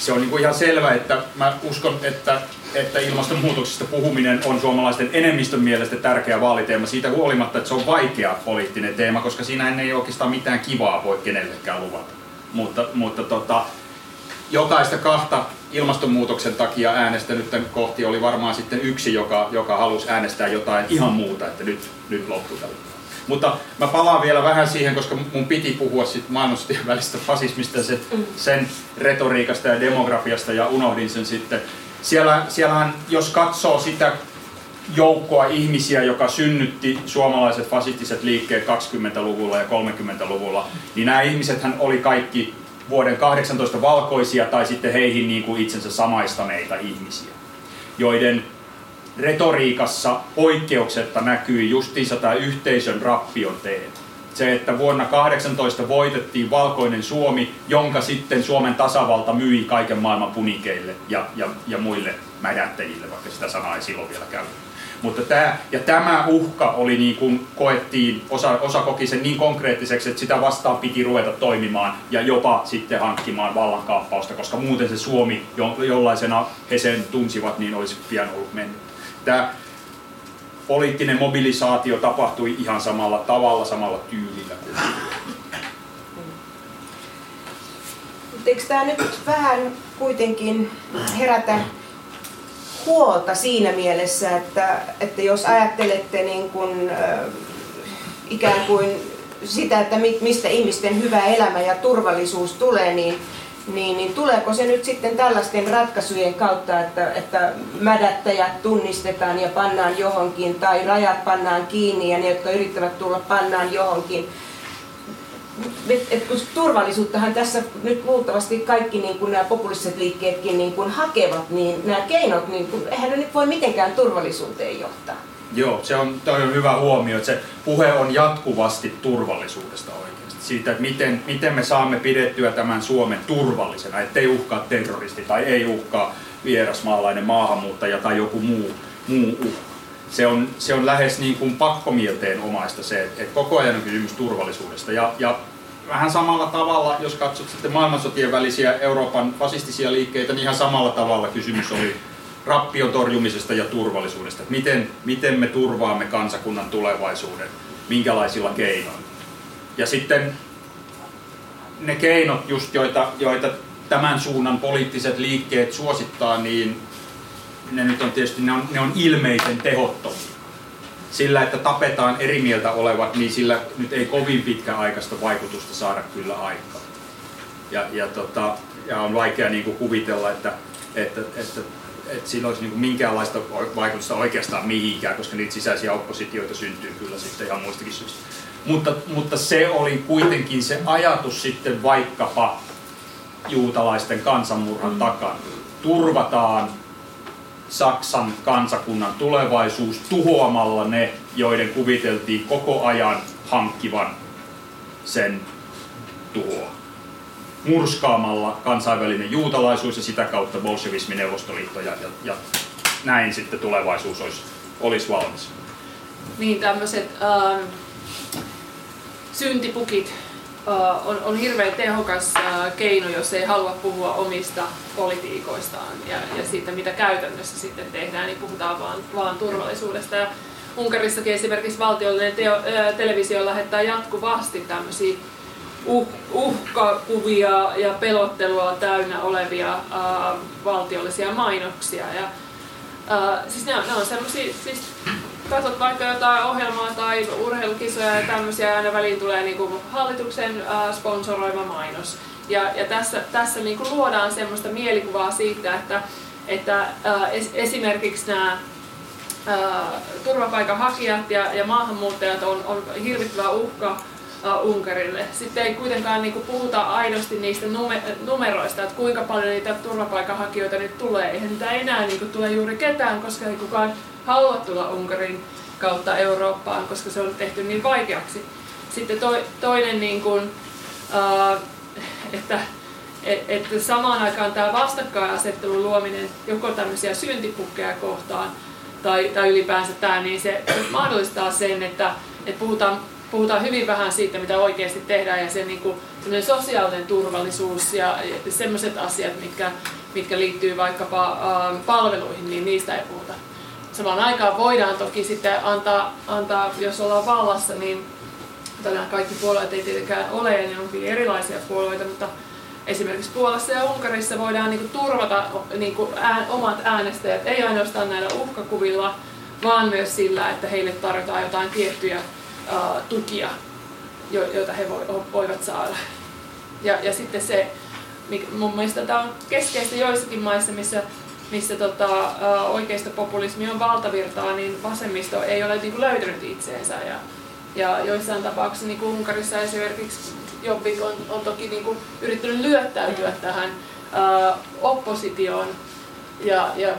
se on niin kuin ihan selvä, että mä uskon, että, että ilmastonmuutoksesta puhuminen on suomalaisten enemmistön mielestä tärkeä vaaliteema siitä huolimatta, että se on vaikea poliittinen teema, koska siinä ei oikeastaan mitään kivaa voi kenellekään luvata. Mutta, mutta tota, jokaista kahta ilmastonmuutoksen takia äänestänyt kohti oli varmaan sitten yksi, joka, joka halusi äänestää jotain ihan muuta, että nyt, nyt loppuu tällä. Mutta mä palaan vielä vähän siihen, koska mun piti puhua sit maailmansotien välistä fasismista, sen, mm. sen retoriikasta ja demografiasta ja unohdin sen sitten. Siellä, siellähän, jos katsoo sitä joukkoa ihmisiä, joka synnytti suomalaiset fasistiset liikkeet 20-luvulla ja 30-luvulla, niin nämä ihmisethän oli kaikki vuoden 18 valkoisia tai sitten heihin niin kuin itsensä samaistaneita ihmisiä, joiden retoriikassa poikkeuksetta näkyy justiinsa tämä yhteisön rappion teema. Se, että vuonna 18 voitettiin valkoinen Suomi, jonka sitten Suomen tasavalta myi kaiken maailman punikeille ja, ja, ja muille mädättäjille, vaikka sitä sanaa ei silloin vielä käytetty. Mutta tämä, ja tämä uhka oli niin kuin koettiin, osa, osa koki sen niin konkreettiseksi, että sitä vastaan piti ruveta toimimaan ja jopa sitten hankkimaan vallankaappausta, koska muuten se Suomi, jo, jollaisena he sen tunsivat, niin olisi pian ollut mennyt. Tämä poliittinen mobilisaatio tapahtui ihan samalla tavalla, samalla tyylillä. Eikö tämä nyt vähän kuitenkin herätä huolta siinä mielessä, että, että jos ajattelette niin kuin, äh, ikään kuin sitä, että mistä ihmisten hyvä elämä ja turvallisuus tulee, niin, niin, niin tuleeko se nyt sitten tällaisten ratkaisujen kautta, että, että mädättäjät tunnistetaan ja pannaan johonkin, tai rajat pannaan kiinni ja ne, jotka yrittävät tulla, pannaan johonkin et, et kun turvallisuuttahan tässä nyt luultavasti kaikki niin kuin nämä populistiset liikkeetkin niin kuin hakevat, niin nämä keinot, niin kuin, eihän ne nyt voi mitenkään turvallisuuteen johtaa. Joo, se on, on hyvä huomio, että se puhe on jatkuvasti turvallisuudesta oikeasti. Siitä, että miten, miten me saamme pidettyä tämän Suomen turvallisena, ettei uhkaa terroristi tai ei uhkaa vierasmaalainen maahanmuuttaja tai joku muu, muu uhka. Se on, se on lähes niin kuin pakkomielteen omaista se, että, koko ajan on kysymys turvallisuudesta. Ja, ja vähän samalla tavalla, jos katsot sitten maailmansotien välisiä Euroopan fasistisia liikkeitä, niin ihan samalla tavalla kysymys oli rappion torjumisesta ja turvallisuudesta. Miten, miten me turvaamme kansakunnan tulevaisuuden, minkälaisilla keinoilla. Ja sitten ne keinot, just joita, joita tämän suunnan poliittiset liikkeet suosittaa, niin ne nyt on tietysti ne on, ne on ilmeisen tehottomia. Sillä, että tapetaan eri mieltä olevat, niin sillä nyt ei kovin pitkäaikaista vaikutusta saada kyllä aikaan. Ja, ja, tota, ja on vaikea niin kuin kuvitella, että, että, että, että sillä olisi niin kuin minkäänlaista vaikutusta oikeastaan mihinkään, koska niitä sisäisiä oppositioita syntyy kyllä sitten ihan muistakin syistä. Mutta, mutta se oli kuitenkin se ajatus sitten vaikkapa juutalaisten kansanmurhan mm. takana. Turvataan Saksan kansakunnan tulevaisuus tuhoamalla ne, joiden kuviteltiin koko ajan hankkivan sen tuhoa. Murskaamalla kansainvälinen juutalaisuus ja sitä kautta bolshevismi, neuvostoliitto ja, ja, ja näin sitten tulevaisuus olisi, olisi valmis. Niin tämmöiset äh, syntipukit on, on hirveän tehokas keino, jos ei halua puhua omista politiikoistaan ja, ja siitä, mitä käytännössä sitten tehdään, niin puhutaan vaan, vaan turvallisuudesta. Ja Unkarissakin esimerkiksi valtiollinen teo, televisio lähettää jatkuvasti tämmöisiä uh, uhkakuvia ja pelottelua täynnä olevia uh, valtiollisia mainoksia. Ja, uh, siis ne on, ne on semmosia, siis katsot vaikka jotain ohjelmaa tai urheilukisoja ja tämmöisiä, aina väliin tulee niin kuin hallituksen äh, sponsoroima mainos. Ja, ja tässä, tässä niin kuin luodaan semmoista mielikuvaa siitä, että, että äh, es, esimerkiksi nämä äh, turvapaikanhakijat ja, ja maahanmuuttajat on, on hirvittävä uhka Unkarille. Sitten ei kuitenkaan niin kuin, puhuta aidosti niistä numeroista, että kuinka paljon niitä turvapaikanhakijoita nyt tulee. Eihän niitä enää niin kuin, tule juuri ketään, koska ei kukaan halua tulla Unkarin kautta Eurooppaan, koska se on tehty niin vaikeaksi. Sitten to, toinen, niin kuin, äh, että että samaan aikaan tämä vastakkainasettelun luominen joko tämmöisiä syntipukkeja kohtaan tai, tai ylipäänsä tämä, niin se mahdollistaa sen, että, että puhutaan puhutaan hyvin vähän siitä, mitä oikeasti tehdään ja se niin kuin, sosiaalinen turvallisuus ja, sellaiset asiat, mitkä, mitkä liittyy vaikkapa äh, palveluihin, niin niistä ei puhuta. Samaan aikaan voidaan toki sitten antaa, antaa jos ollaan vallassa, niin tänään kaikki puolueet ei tietenkään ole ja ne on hyvin erilaisia puolueita, mutta esimerkiksi Puolassa ja Unkarissa voidaan niin kuin, turvata niin kuin, ään, omat äänestäjät, ei ainoastaan näillä uhkakuvilla, vaan myös sillä, että heille tarjotaan jotain tiettyjä tukia, jo, joita he voivat saada. Ja, ja sitten se, mun mielestä tämä on keskeistä joissakin maissa, missä, missä tota, uh, oikeista populismi on valtavirtaa, niin vasemmisto ei ole niin kuin, löytänyt itseensä. Ja, ja joissain tapauksissa, niin kuin Unkarissa esimerkiksi Jobbik on, on toki niin kuin, yrittänyt lyöttäytyä tähän uh, oppositioon ja, ja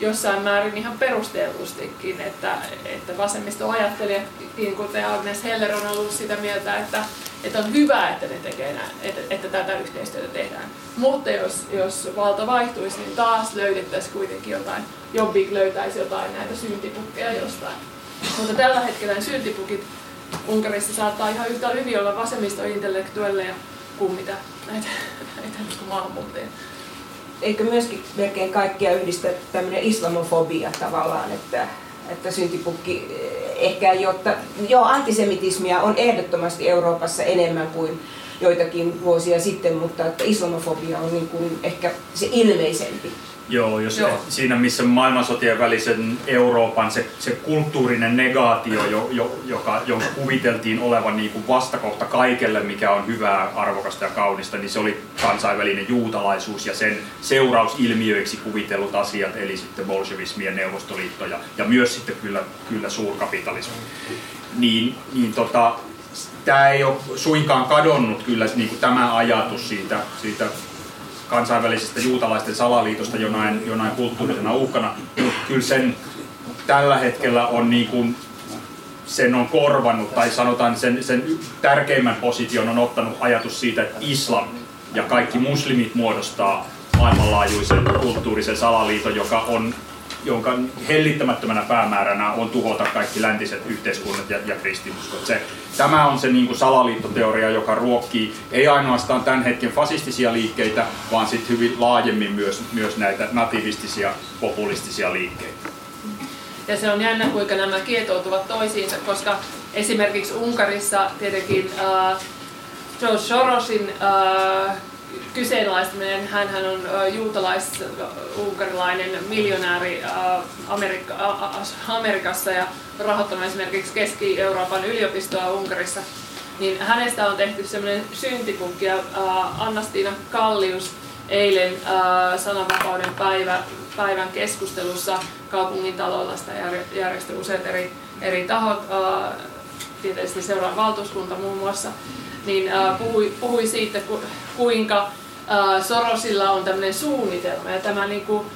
jossain määrin ihan perustellustikin, että, että vasemmistoajattelijat, niin kuten Agnes Heller on ollut sitä mieltä, että, että on hyvä, että ne tekee näin, että, että tätä yhteistyötä tehdään. Mutta jos, jos valta vaihtuisi, niin taas löydettäisiin kuitenkin jotain, Jobbik löytäisi jotain näitä syntipukkeja jostain. Mutta tällä hetkellä ne syntipukit Unkarissa saattaa ihan yhtä hyvin olla vasemmistointellektuelleja kuin mitä näitä, näitä maahanmuuttajia eikö myöskin melkein kaikkia yhdistä tämmöinen islamofobia tavallaan, että, että syntipukki eh, ehkä, jotta, joo, antisemitismia on ehdottomasti Euroopassa enemmän kuin joitakin vuosia sitten, mutta että islamofobia on niin kuin ehkä se ilmeisempi. Joo, jos Joo. siinä missä maailmansotien välisen Euroopan se, se kulttuurinen negaatio, jo, jo, joka, jonka kuviteltiin olevan niin kuin vastakohta kaikelle, mikä on hyvää, arvokasta ja kaunista, niin se oli kansainvälinen juutalaisuus ja sen seurausilmiöiksi kuvitellut asiat, eli sitten bolshevismi ja neuvostoliitto ja, ja myös sitten kyllä, kyllä suurkapitalismi. Niin, niin tota, tämä ei ole suinkaan kadonnut kyllä niin kuin tämä ajatus siitä, siitä kansainvälisestä juutalaisten salaliitosta jonain, jonain kulttuurisena uhkana, mutta kyllä sen tällä hetkellä on niin kuin, sen on korvannut, tai sanotaan sen, sen tärkeimmän position on ottanut ajatus siitä, että islam ja kaikki muslimit muodostaa maailmanlaajuisen kulttuurisen salaliiton, joka on jonka hellittämättömänä päämääränä on tuhota kaikki läntiset yhteiskunnat ja, ja kristinuskot. Se, tämä on se niin kuin salaliittoteoria, joka ruokkii ei ainoastaan tämän hetken fasistisia liikkeitä, vaan sitten hyvin laajemmin myös, myös näitä nativistisia, populistisia liikkeitä. Ja se on jännä, kuinka nämä kietoutuvat toisiinsa, koska esimerkiksi Unkarissa tietenkin äh, George Sorosin äh, kyseenalaistaminen. Hän on juutalais-unkarilainen miljonääri Amerikassa ja rahoittanut esimerkiksi Keski-Euroopan yliopistoa Unkarissa. Niin hänestä on tehty semmoinen syntipukki ja Annastiina Kallius eilen sananvapauden päivä, päivän keskustelussa kaupungin talolla sitä järjesti useat eri, eri tahot, tieteellisesti seuraavan valtuuskunta muun muassa, niin puhui, puhui siitä, kuinka Sorosilla on tämmöinen suunnitelma ja tämä niin kuin,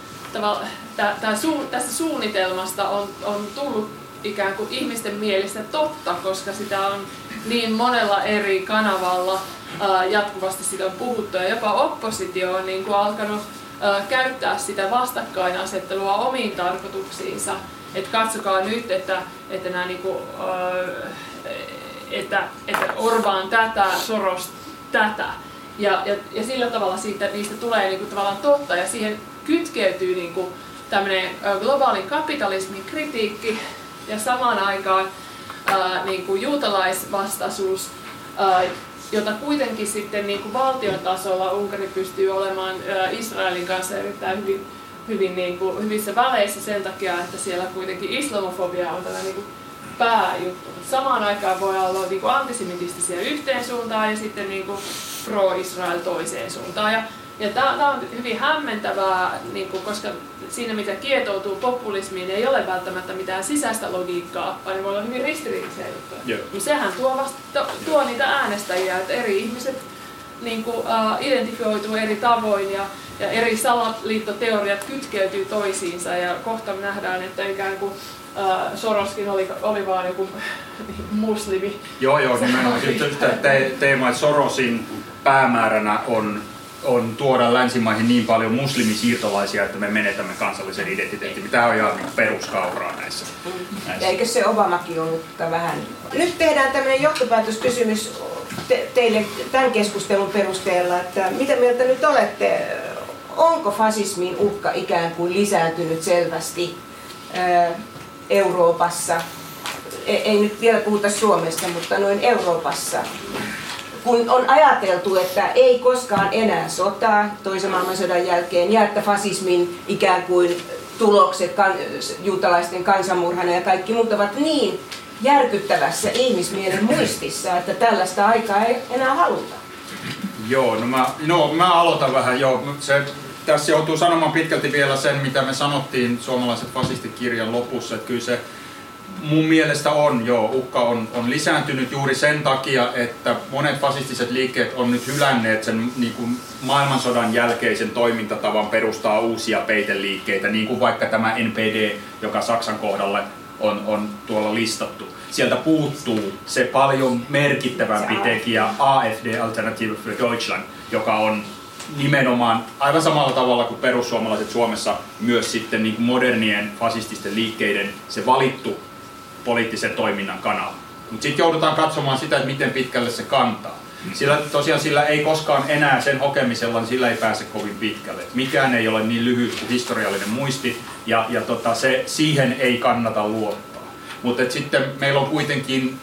tää, tää su, tästä suunnitelmasta on, on tullut ikään kuin ihmisten mielestä totta, koska sitä on niin monella eri kanavalla ää, jatkuvasti sitä on puhuttu ja jopa oppositio on niin kuin alkanut ää, käyttää sitä vastakkainasettelua omiin tarkoituksiinsa. Et katsokaa nyt, että, että, nämä niin kuin, ää, että, että Orbán tätä, Soros tätä. Ja, ja, ja sillä tavalla siitä, niistä tulee niin kuin, tavallaan totta ja siihen kytkeytyy niin kuin, tämmöinen globaalin kapitalismin kritiikki ja samaan aikaan ää, niin kuin juutalaisvastaisuus, ää, jota kuitenkin sitten niin kuin valtion tasolla Unkari pystyy olemaan ää, Israelin kanssa erittäin hyvin, hyvin niin kuin, hyvissä väleissä sen takia, että siellä kuitenkin islamofobia on tällä niin pääjuttu. Samaan aikaan voi olla niin kuin antisemitistisiä yhteen suuntaan ja sitten niin kuin pro-Israel toiseen suuntaan. Ja, ja tämä on hyvin hämmentävää, niin kuin, koska siinä mitä kietoutuu populismiin ei ole välttämättä mitään sisäistä logiikkaa, vaan ne voi olla hyvin ristiriitaisia juttuja. Yeah. Sehän tuo, vasta, tuo niitä äänestäjiä, että eri ihmiset niin kuin, uh, identifioituu eri tavoin ja, ja eri salaliittoteoriat kytkeytyy toisiinsa ja kohta nähdään, että ikään kuin uh, Soroskin oli, oli vaan joku muslimi. Joo, joo, nimenomaan. Just tämä teema, että Sorosin päämääränä on on tuoda länsimaihin niin paljon muslimisiirtolaisia, että me menetämme kansallisen identiteetin. Tämä on ihan peruskauraa näissä. näissä. Eikö se Obamakin ollut vähän? Nyt tehdään tämmöinen johtopäätöskysymys te, teille tämän keskustelun perusteella, että mitä mieltä nyt olette? Onko fasismin uhka ikään kuin lisääntynyt selvästi Euroopassa? Ei, ei nyt vielä puhuta Suomesta, mutta noin Euroopassa kun on ajateltu, että ei koskaan enää sotaa toisen maailmansodan jälkeen ja että fasismin ikään kuin tulokset juutalaisten kansanmurhana ja kaikki muut ovat niin järkyttävässä ihmismielen muistissa, että tällaista aikaa ei enää haluta. Joo, no mä, no mä aloitan vähän. Joo, se, tässä joutuu sanomaan pitkälti vielä sen, mitä me sanottiin suomalaiset fasistikirjan lopussa, että kyllä se mun mielestä on, joo, uhka on, on lisääntynyt juuri sen takia, että monet fasistiset liikkeet on nyt hylänneet sen niin kuin maailmansodan jälkeisen toimintatavan perustaa uusia peiteliikkeitä, niin kuin vaikka tämä NPD, joka Saksan kohdalle on, on tuolla listattu. Sieltä puuttuu se paljon merkittävämpi tekijä AFD, Alternative für Deutschland, joka on nimenomaan aivan samalla tavalla kuin perussuomalaiset Suomessa myös sitten niin kuin modernien fasististen liikkeiden se valittu poliittisen toiminnan kanava. Mutta sitten joudutaan katsomaan sitä, että miten pitkälle se kantaa. Sillä tosiaan sillä ei koskaan enää sen hokemisella, niin sillä ei pääse kovin pitkälle. Mikään ei ole niin lyhyt kuin historiallinen muisti, ja, ja tota, se, siihen ei kannata luottaa. Mutta sitten meillä on kuitenkin,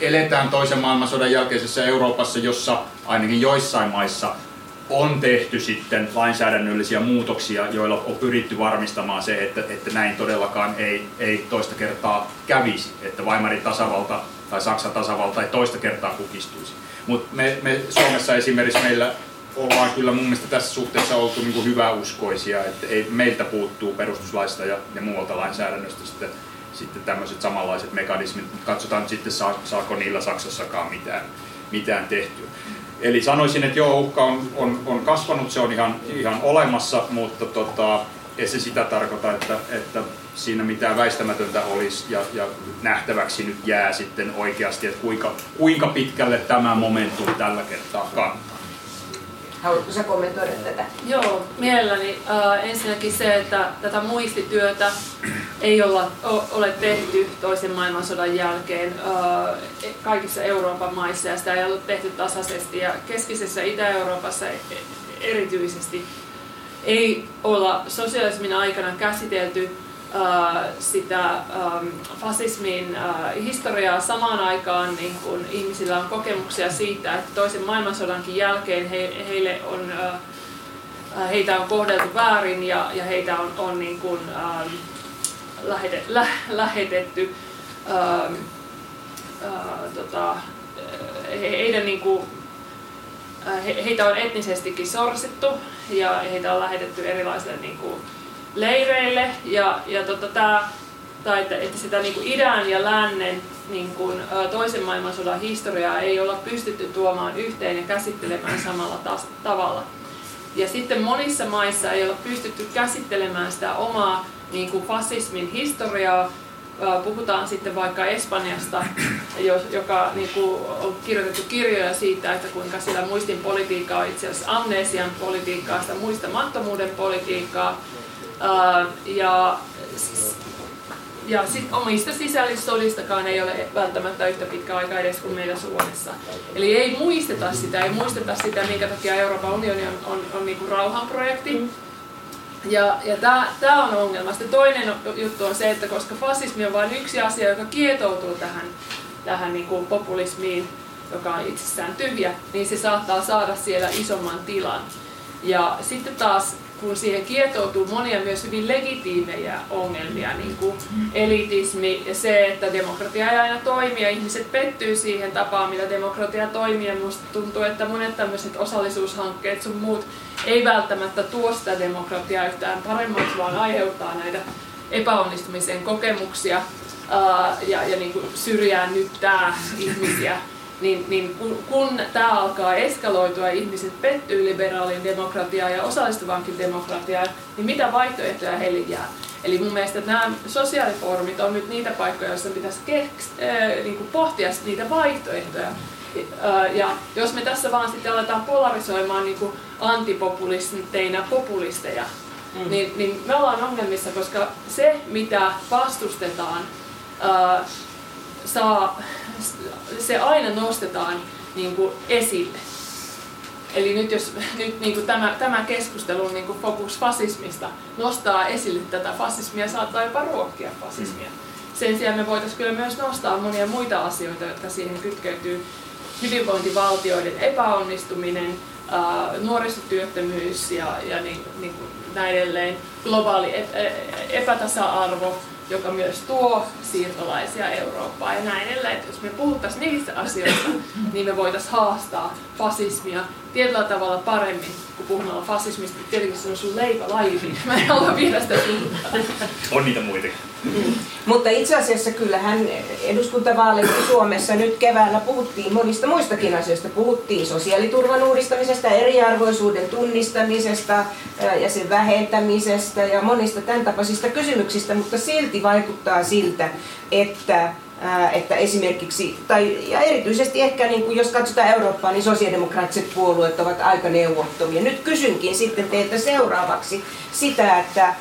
eletään toisen maailmansodan jälkeisessä Euroopassa, jossa ainakin joissain maissa on tehty sitten lainsäädännöllisiä muutoksia, joilla on pyritty varmistamaan se, että, että näin todellakaan ei, ei toista kertaa kävisi, että Weimarin tasavalta tai Saksan tasavalta ei toista kertaa kukistuisi. Mutta me, me Suomessa esimerkiksi meillä ollaan kyllä mun mielestä tässä suhteessa oltu niin hyväuskoisia, että ei, meiltä puuttuu perustuslaista ja, ja muualta lainsäädännöstä sitten, sitten tämmöiset samanlaiset mekanismit, mutta katsotaan sitten saako niillä Saksassakaan mitään, mitään tehtyä. Eli sanoisin, että joo, uhka on, on, on kasvanut, se on ihan, ihan olemassa, mutta tota, ei se sitä tarkoita, että, että siinä mitään väistämätöntä olisi ja, ja nähtäväksi nyt jää sitten oikeasti, että kuinka, kuinka pitkälle tämä momentum tällä kertaa kantaa. Haluatko sä kommentoida tätä? Joo, mielelläni. Uh, ensinnäkin se, että tätä muistityötä ei olla, o, ole tehty toisen maailmansodan jälkeen uh, kaikissa Euroopan maissa ja sitä ei ole tehty tasaisesti. Ja keskisessä Itä-Euroopassa e, erityisesti ei olla sosialismin aikana käsitelty Äh, sitä ähm, fasismin äh, historiaa samaan aikaan niin kun ihmisillä on kokemuksia siitä, että toisen maailmansodankin jälkeen he, heille on, äh, heitä on kohdeltu väärin ja, heitä on, on niin kun, ähm, lähete, lä, lähetetty ähm, tota, heidän niin kuin, he, heitä on etnisestikin sorsittu ja heitä on lähetetty erilaisille niin kuin, leireille ja, ja tota, tää, tai että, että sitä niin kuin idän ja lännen niin kuin, toisen maailmansodan historiaa ei olla pystytty tuomaan yhteen ja käsittelemään samalla tas- tavalla. Ja sitten monissa maissa ei olla pystytty käsittelemään sitä omaa niin kuin fasismin historiaa. Puhutaan sitten vaikka Espanjasta, joka niin kuin, on kirjoitettu kirjoja siitä, että kuinka sillä muistin politiikka on itse asiassa amnesian politiikkaa, sitä muistamattomuuden politiikkaa ja ja sit omista sisällissodistakaan ei ole välttämättä yhtä pitkä aika edes kuin meillä Suomessa. Eli ei muisteta sitä, ei muisteta sitä, minkä takia Euroopan unioni on, on, on niinku rauhanprojekti. Mm. Ja, ja tämä on ongelma. Sitten toinen juttu on se, että koska fasismi on vain yksi asia, joka kietoutuu tähän, tähän niinku populismiin, joka on itsessään tyhjä, niin se saattaa saada siellä isomman tilan. Ja sitten taas kun siihen kietoutuu monia myös hyvin legitiimejä ongelmia, niin kuin elitismi ja se, että demokratia ei aina toimi ja ihmiset pettyy siihen tapaan, millä demokratia toimii. Ja musta tuntuu, että monet tämmöiset osallisuushankkeet sun muut ei välttämättä tuo sitä demokratiaa yhtään paremmaksi, vaan aiheuttaa näitä epäonnistumisen kokemuksia ja, ja niin kuin syrjäännyttää ihmisiä niin, niin kun, kun tämä alkaa eskaloitua ihmiset pettyy liberaaliin demokratiaan ja osallistuvankin demokratiaan, niin mitä vaihtoehtoja heille jää? Eli mun mielestä nämä sosiaalifoorumit on nyt niitä paikkoja, joissa pitäisi keks, äh, niin kuin pohtia niitä vaihtoehtoja. Ja jos me tässä vaan sitten aletaan polarisoimaan niin kuin antipopulisteina populisteja, mm. niin, niin me ollaan ongelmissa, koska se mitä vastustetaan, ää, saa, se aina nostetaan niin kuin esille. Eli nyt jos nyt niin kuin tämä, tämä keskustelu niin kuin fokus fasismista nostaa esille tätä fasismia, saattaa jopa ruokkia fasismia. Sen sijaan me voitaisiin kyllä myös nostaa monia muita asioita, jotka siihen kytkeytyy. Hyvinvointivaltioiden epäonnistuminen, nuorisotyöttömyys ja, ja niin, niin kuin näin edelleen, globaali epätasa-arvo, joka myös tuo siirtolaisia Eurooppaan ja näin edelleen. Jos me puhuttaisiin niistä asioista, niin me voitaisiin haastaa fasismia tietyllä tavalla paremmin kuin puhumalla fasismista. Tietenkin se on sun leipälaji, niin mä en halua viedä sitä On niitä muitakin. Mm. Mutta itse asiassa kyllähän eduskuntavaaleissa Suomessa nyt keväällä puhuttiin monista muistakin asioista. Puhuttiin sosiaaliturvan uudistamisesta, eriarvoisuuden tunnistamisesta ja sen vähentämisestä ja monista tämän tapaisista kysymyksistä, mutta silti vaikuttaa siltä, että että esimerkiksi, tai ja erityisesti ehkä niin kuin jos katsotaan Eurooppaa, niin sosiaalidemokraattiset puolueet ovat aika neuvottomia. Nyt kysynkin sitten teiltä seuraavaksi sitä, että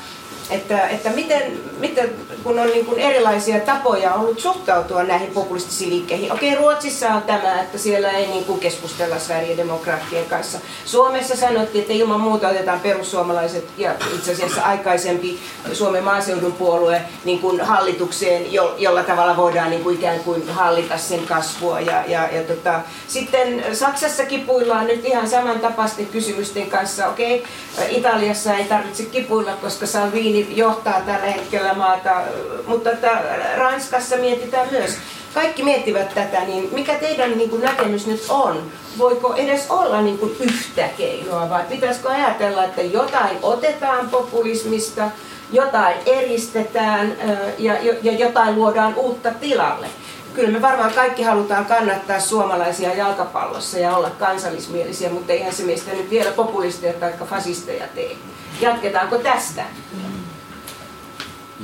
että, että miten, miten, kun on niin kuin erilaisia tapoja ollut suhtautua näihin populistisiin liikkeihin. Okei, Ruotsissa on tämä, että siellä ei niin kuin keskustella Sverigedemokraattien kanssa. Suomessa sanottiin, että ilman muuta otetaan perussuomalaiset ja itse asiassa aikaisempi Suomen maaseudun puolue niin kuin hallitukseen, jo, jolla tavalla voidaan niin kuin ikään kuin hallita sen kasvua. Ja, ja, ja tota, sitten Saksassa kipuillaan nyt ihan samantapaisten kysymysten kanssa. Okei, Italiassa ei tarvitse kipuilla, koska Salvini Salvini johtaa tällä hetkellä maata, mutta että Ranskassa mietitään myös. Kaikki miettivät tätä, niin mikä teidän niin kuin, näkemys nyt on? Voiko edes olla niin kuin, yhtä keinoa vai pitäisikö ajatella, että jotain otetaan populismista, jotain eristetään ja, ja jotain luodaan uutta tilalle? kyllä me varmaan kaikki halutaan kannattaa suomalaisia jalkapallossa ja olla kansallismielisiä, mutta eihän se meistä nyt vielä populisteja tai fasisteja tee. Jatketaanko tästä?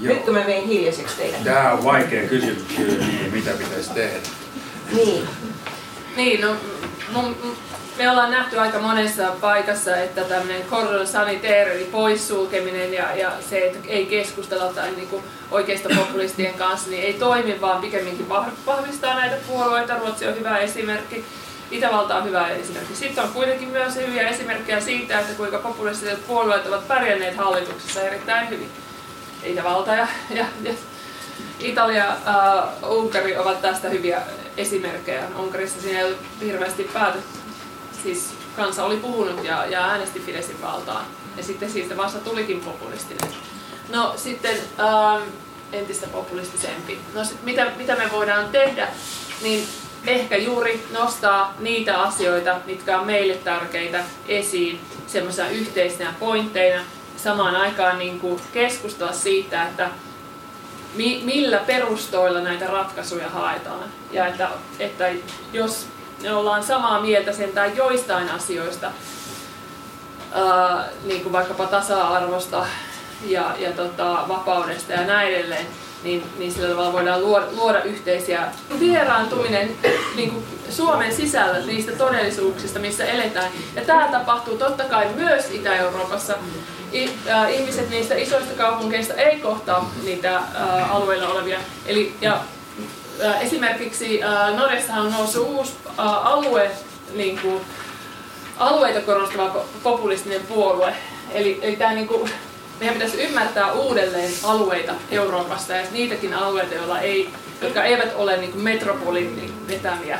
Joo. Nyt kun mä vein hiljaiseksi teidän. Tämä on vaikea kysymys kyllä, niin mitä pitäisi tehdä. Niin. Niin, no mun, me ollaan nähty aika monessa paikassa, että tämmöinen cordon sanitaire, eli poissulkeminen ja, ja se, että ei keskustella tai niin kuin oikeista populistien kanssa, niin ei toimi, vaan pikemminkin vahvistaa näitä puolueita. Ruotsi on hyvä esimerkki. Itävalta on hyvä esimerkki. Sitten on kuitenkin myös hyviä esimerkkejä siitä, että kuinka populistiset puolueet ovat pärjänneet hallituksessa erittäin hyvin. Itävalta ja, ja, ja Italia ja uh, Unkari ovat tästä hyviä esimerkkejä. Unkarissa siinä ei ollut hirveästi päätetty. Siis kansa oli puhunut ja, ja äänesti Fidesin valtaan. Ja sitten siitä vasta tulikin populistinen. No sitten ähm, entistä populistisempi. No sit mitä, mitä me voidaan tehdä? Niin ehkä juuri nostaa niitä asioita, mitkä on meille tärkeitä esiin semmoisena yhteisenä pointteina, samaan aikaan niin kuin keskustella siitä, että mi, millä perustoilla näitä ratkaisuja haetaan. Ja että, että jos me ollaan samaa mieltä sen tai joistain asioista, ää, niin kuin vaikkapa tasa-arvosta ja, ja tota, vapaudesta ja näin edelleen, niin, niin sillä tavalla voidaan luoda, luoda yhteisiä vieraantuminen niin kuin Suomen sisällä niistä todellisuuksista, missä eletään. Ja tämä tapahtuu totta kai myös Itä-Euroopassa ihmiset niistä isoista kaupungeista ei kohtaa niitä alueilla olevia. Eli, ja, esimerkiksi Norjassa on noussut uusi alue, niin kuin, alueita korostava populistinen puolue. Eli, eli tämä, niin kuin, meidän pitäisi ymmärtää uudelleen alueita Euroopassa ja niitäkin alueita, joilla ei, jotka eivät ole niin kuin metropolin vetämiä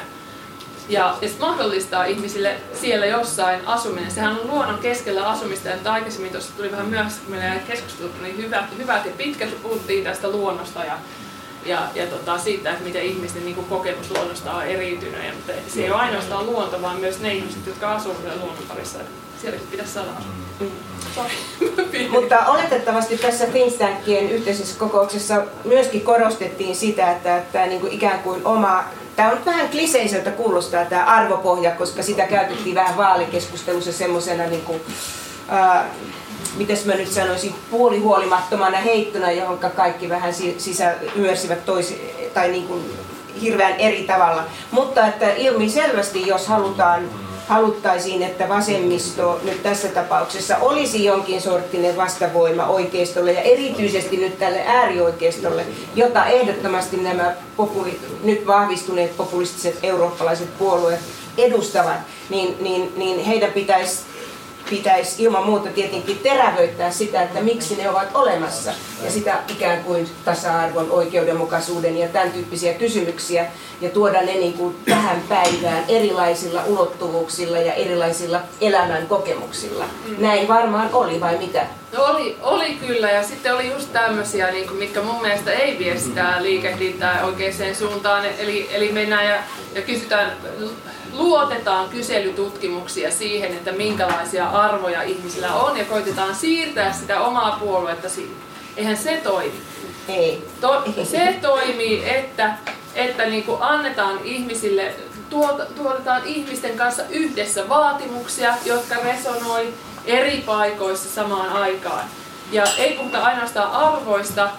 ja, ja mahdollistaa ihmisille siellä jossain asuminen. Sehän on luonnon keskellä asumista, ja aikaisemmin tuossa tuli vähän myöhässä, kun meillä keskustelut niin hyvät, hyvät ja pitkät, puhuttiin tästä luonnosta ja, ja, ja tota, siitä, että miten ihmisten niin kuin, kokemus luonnosta on eriytynyt. Ja, mutta se ei ole ainoastaan luonto, vaan myös ne ihmiset, jotka asuvat luonnon parissa. Sielläkin pitäisi saada asua. Mm. Mutta oletettavasti tässä Finstankien yhteisessä kokouksessa myöskin korostettiin sitä, että tämä niin kuin ikään kuin oma Tämä on vähän kliseiseltä kuulostaa tämä arvopohja, koska sitä käytettiin vähän vaalikeskustelussa semmoisena, niin kuin, äh, miten mä nyt sanoisin, puolihuolimattomana heittona, johon kaikki vähän sisä toisi, tai niin kuin hirveän eri tavalla. Mutta että ilmiselvästi, jos halutaan haluttaisiin, että vasemmisto nyt tässä tapauksessa olisi jonkin sorttinen vastavoima oikeistolle ja erityisesti nyt tälle äärioikeistolle, jota ehdottomasti nämä populi- nyt vahvistuneet populistiset eurooppalaiset puolueet edustavat, niin, niin, niin heidän pitäisi pitäisi ilman muuta tietenkin terävöittää sitä, että miksi ne ovat olemassa. Ja sitä ikään kuin tasa-arvon, oikeudenmukaisuuden ja tämän tyyppisiä kysymyksiä. Ja tuoda ne niin kuin tähän päivään erilaisilla ulottuvuuksilla ja erilaisilla elämän kokemuksilla. Mm. Näin varmaan oli vai mitä? No oli, oli kyllä ja sitten oli just tämmöisiä, niin kuin, mitkä mun mielestä ei vie sitä liikehdintää oikeaan suuntaan. Eli, eli mennään ja, ja kysytään luotetaan kyselytutkimuksia siihen, että minkälaisia arvoja ihmisillä on ja koitetaan siirtää sitä omaa puoluetta sinne. Eihän se toimi. Ei. To, se toimii, että, että niin kuin annetaan ihmisille, tuota, tuotetaan ihmisten kanssa yhdessä vaatimuksia, jotka resonoi eri paikoissa samaan aikaan. Ja ei puhuta ainoastaan arvoista,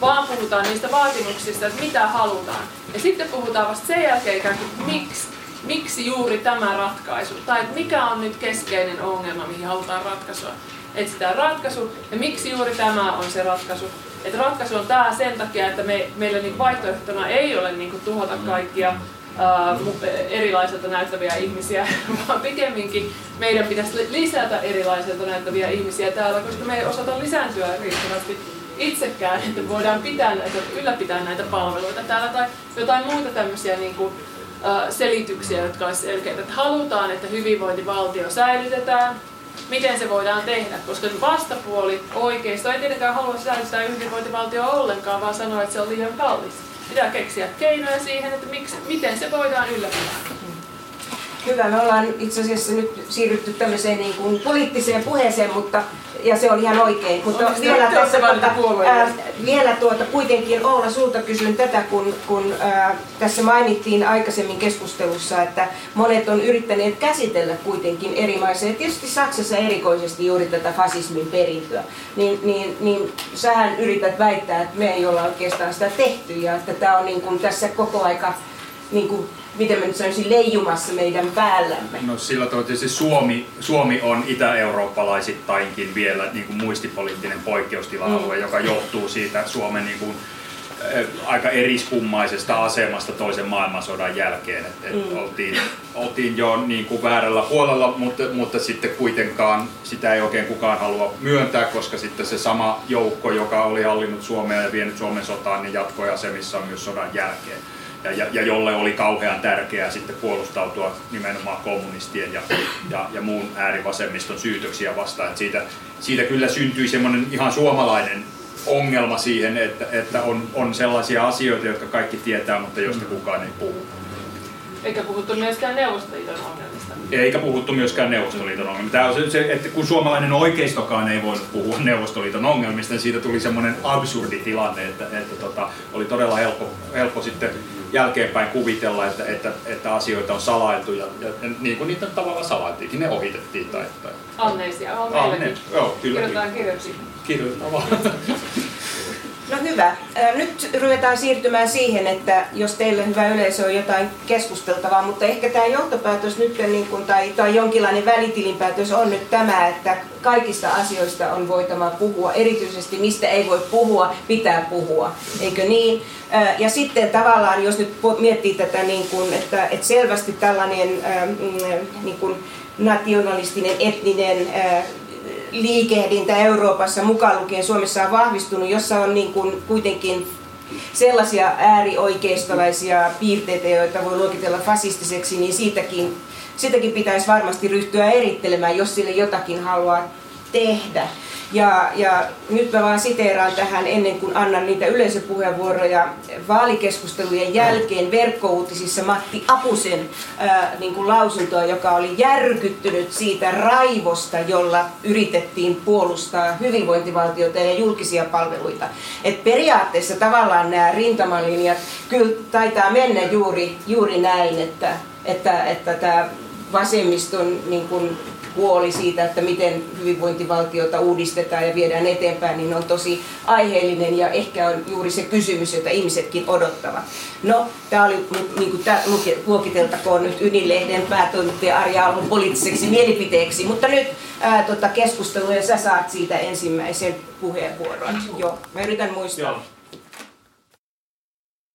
vaan puhutaan niistä vaatimuksista, että mitä halutaan. Ja sitten puhutaan vasta sen jälkeen ikään kuin miksi miksi juuri tämä ratkaisu, tai mikä on nyt keskeinen ongelma, mihin halutaan ratkaisua. Etsitään ratkaisu, ja miksi juuri tämä on se ratkaisu. Et ratkaisu on tämä sen takia, että me, meillä niin vaihtoehtona ei ole niin kuin, tuhota kaikkia ää, erilaiselta näyttäviä ihmisiä, vaan pikemminkin meidän pitäisi lisätä erilaiselta näyttäviä ihmisiä täällä, koska me ei osata lisääntyä riittävästi itsekään, että voidaan pitää näitä, ylläpitää näitä palveluita täällä tai jotain muita tämmöisiä niin kuin, selityksiä, jotka olisi selkeitä. Että halutaan, että hyvinvointivaltio säilytetään, miten se voidaan tehdä, koska vastapuoli oikeisto ei tietenkään halua säilyttää hyvinvointivaltio ollenkaan, vaan sanoo, että se on liian kallis. Pitää keksiä keinoja siihen, että miksi, miten se voidaan ylläpitää. Hyvä, me ollaan itse asiassa nyt siirrytty tämmöiseen niin kuin poliittiseen puheeseen, mutta, ja se on ihan oikein. Mutta vielä, tässä, tuota, ää, vielä tuota, kuitenkin Oula, sulta kysyn tätä, kun, kun ää, tässä mainittiin aikaisemmin keskustelussa, että monet on yrittäneet käsitellä kuitenkin eri maissa, ja tietysti Saksassa erikoisesti juuri tätä fasismin perintöä, niin, niin, niin sähän yrität väittää, että me ei olla oikeastaan sitä tehty, ja että tämä on niin kuin tässä koko aika niin kuin miten mä nyt sanoisin, leijumassa meidän päällämme? No sillä tavalla tietysti Suomi, Suomi on itä-eurooppalaisittainkin vielä niin kuin muistipoliittinen poikkeustila-alue, mm. joka johtuu siitä Suomen niin kuin, aika eriskummaisesta asemasta toisen maailmansodan jälkeen. Et, et mm. oltiin, oltiin jo niin kuin väärällä puolella, mutta, mutta sitten kuitenkaan sitä ei oikein kukaan halua myöntää, koska sitten se sama joukko, joka oli hallinnut Suomea ja vienyt Suomen sotaan, niin jatkoi asemissa myös sodan jälkeen ja, ja, ja jolle oli kauhean tärkeää sitten puolustautua nimenomaan kommunistien ja, ja, ja muun äärivasemmiston syytöksiä vastaan. Että siitä, siitä kyllä syntyi semmoinen ihan suomalainen ongelma siihen, että, että on, on sellaisia asioita, jotka kaikki tietää, mutta joista kukaan ei puhu. Eikä puhuttu myöskään Neuvostoliiton ongelmista. Eikä puhuttu myöskään Neuvostoliiton ongelmista. Tämä on se, se, että kun suomalainen oikeistokaan ei voinut puhua Neuvostoliiton ongelmista, niin siitä tuli semmoinen absurdi tilanne, että, että tota, oli todella helppo, helppo sitten jälkeenpäin kuvitella, että, että, että asioita on salailtu ja, ja, ja niin kuin niitä tavalla salailtiinkin, ne ohitettiin. Tai, tai... Amnesia on meilläkin. Joo, kyllä. Kirjoitetaan kirjoiksi. Kirjoitetaan vaan. Hyvä. Nyt ruvetaan siirtymään siihen, että jos teille hyvä yleisö on jotain keskusteltavaa, mutta ehkä tämä johtopäätös nyt niin kuin, tai, tai jonkinlainen välitilinpäätös on nyt tämä, että kaikista asioista on voitava puhua, erityisesti mistä ei voi puhua, pitää puhua, eikö niin? Ja sitten tavallaan, jos nyt miettii tätä, niin kuin, että, että selvästi tällainen mm, niin kuin nationalistinen, etninen liikehdintä Euroopassa mukaan lukien Suomessa on vahvistunut, jossa on niin kuin kuitenkin sellaisia äärioikeistolaisia piirteitä, joita voi luokitella fasistiseksi, niin siitäkin, siitäkin pitäisi varmasti ryhtyä erittelemään, jos sille jotakin haluaa tehdä. Ja, ja nyt mä vaan siteeraan tähän ennen kuin annan niitä yleisöpuheenvuoroja vaalikeskustelujen jälkeen verkkouutisissa Matti Apusen ää, niin kuin lausuntoa, joka oli järkyttynyt siitä raivosta, jolla yritettiin puolustaa hyvinvointivaltiota ja julkisia palveluita. Et periaatteessa tavallaan nämä rintamalinjat kyllä taitaa mennä juuri, juuri näin, että, että, että tämä vasemmiston niin kuin, huoli siitä, että miten hyvinvointivaltiota uudistetaan ja viedään eteenpäin, niin on tosi aiheellinen ja ehkä on juuri se kysymys, jota ihmisetkin odottavat. No, tämä oli niin kuin tämä luokiteltakoon nyt Ydinlehden päätoimittaja Arja Alhon poliittiseksi mielipiteeksi, mutta nyt ää, tota, keskustelu ja sä saat siitä ensimmäisen puheenvuoron. Joo, mä yritän muistaa. Joo.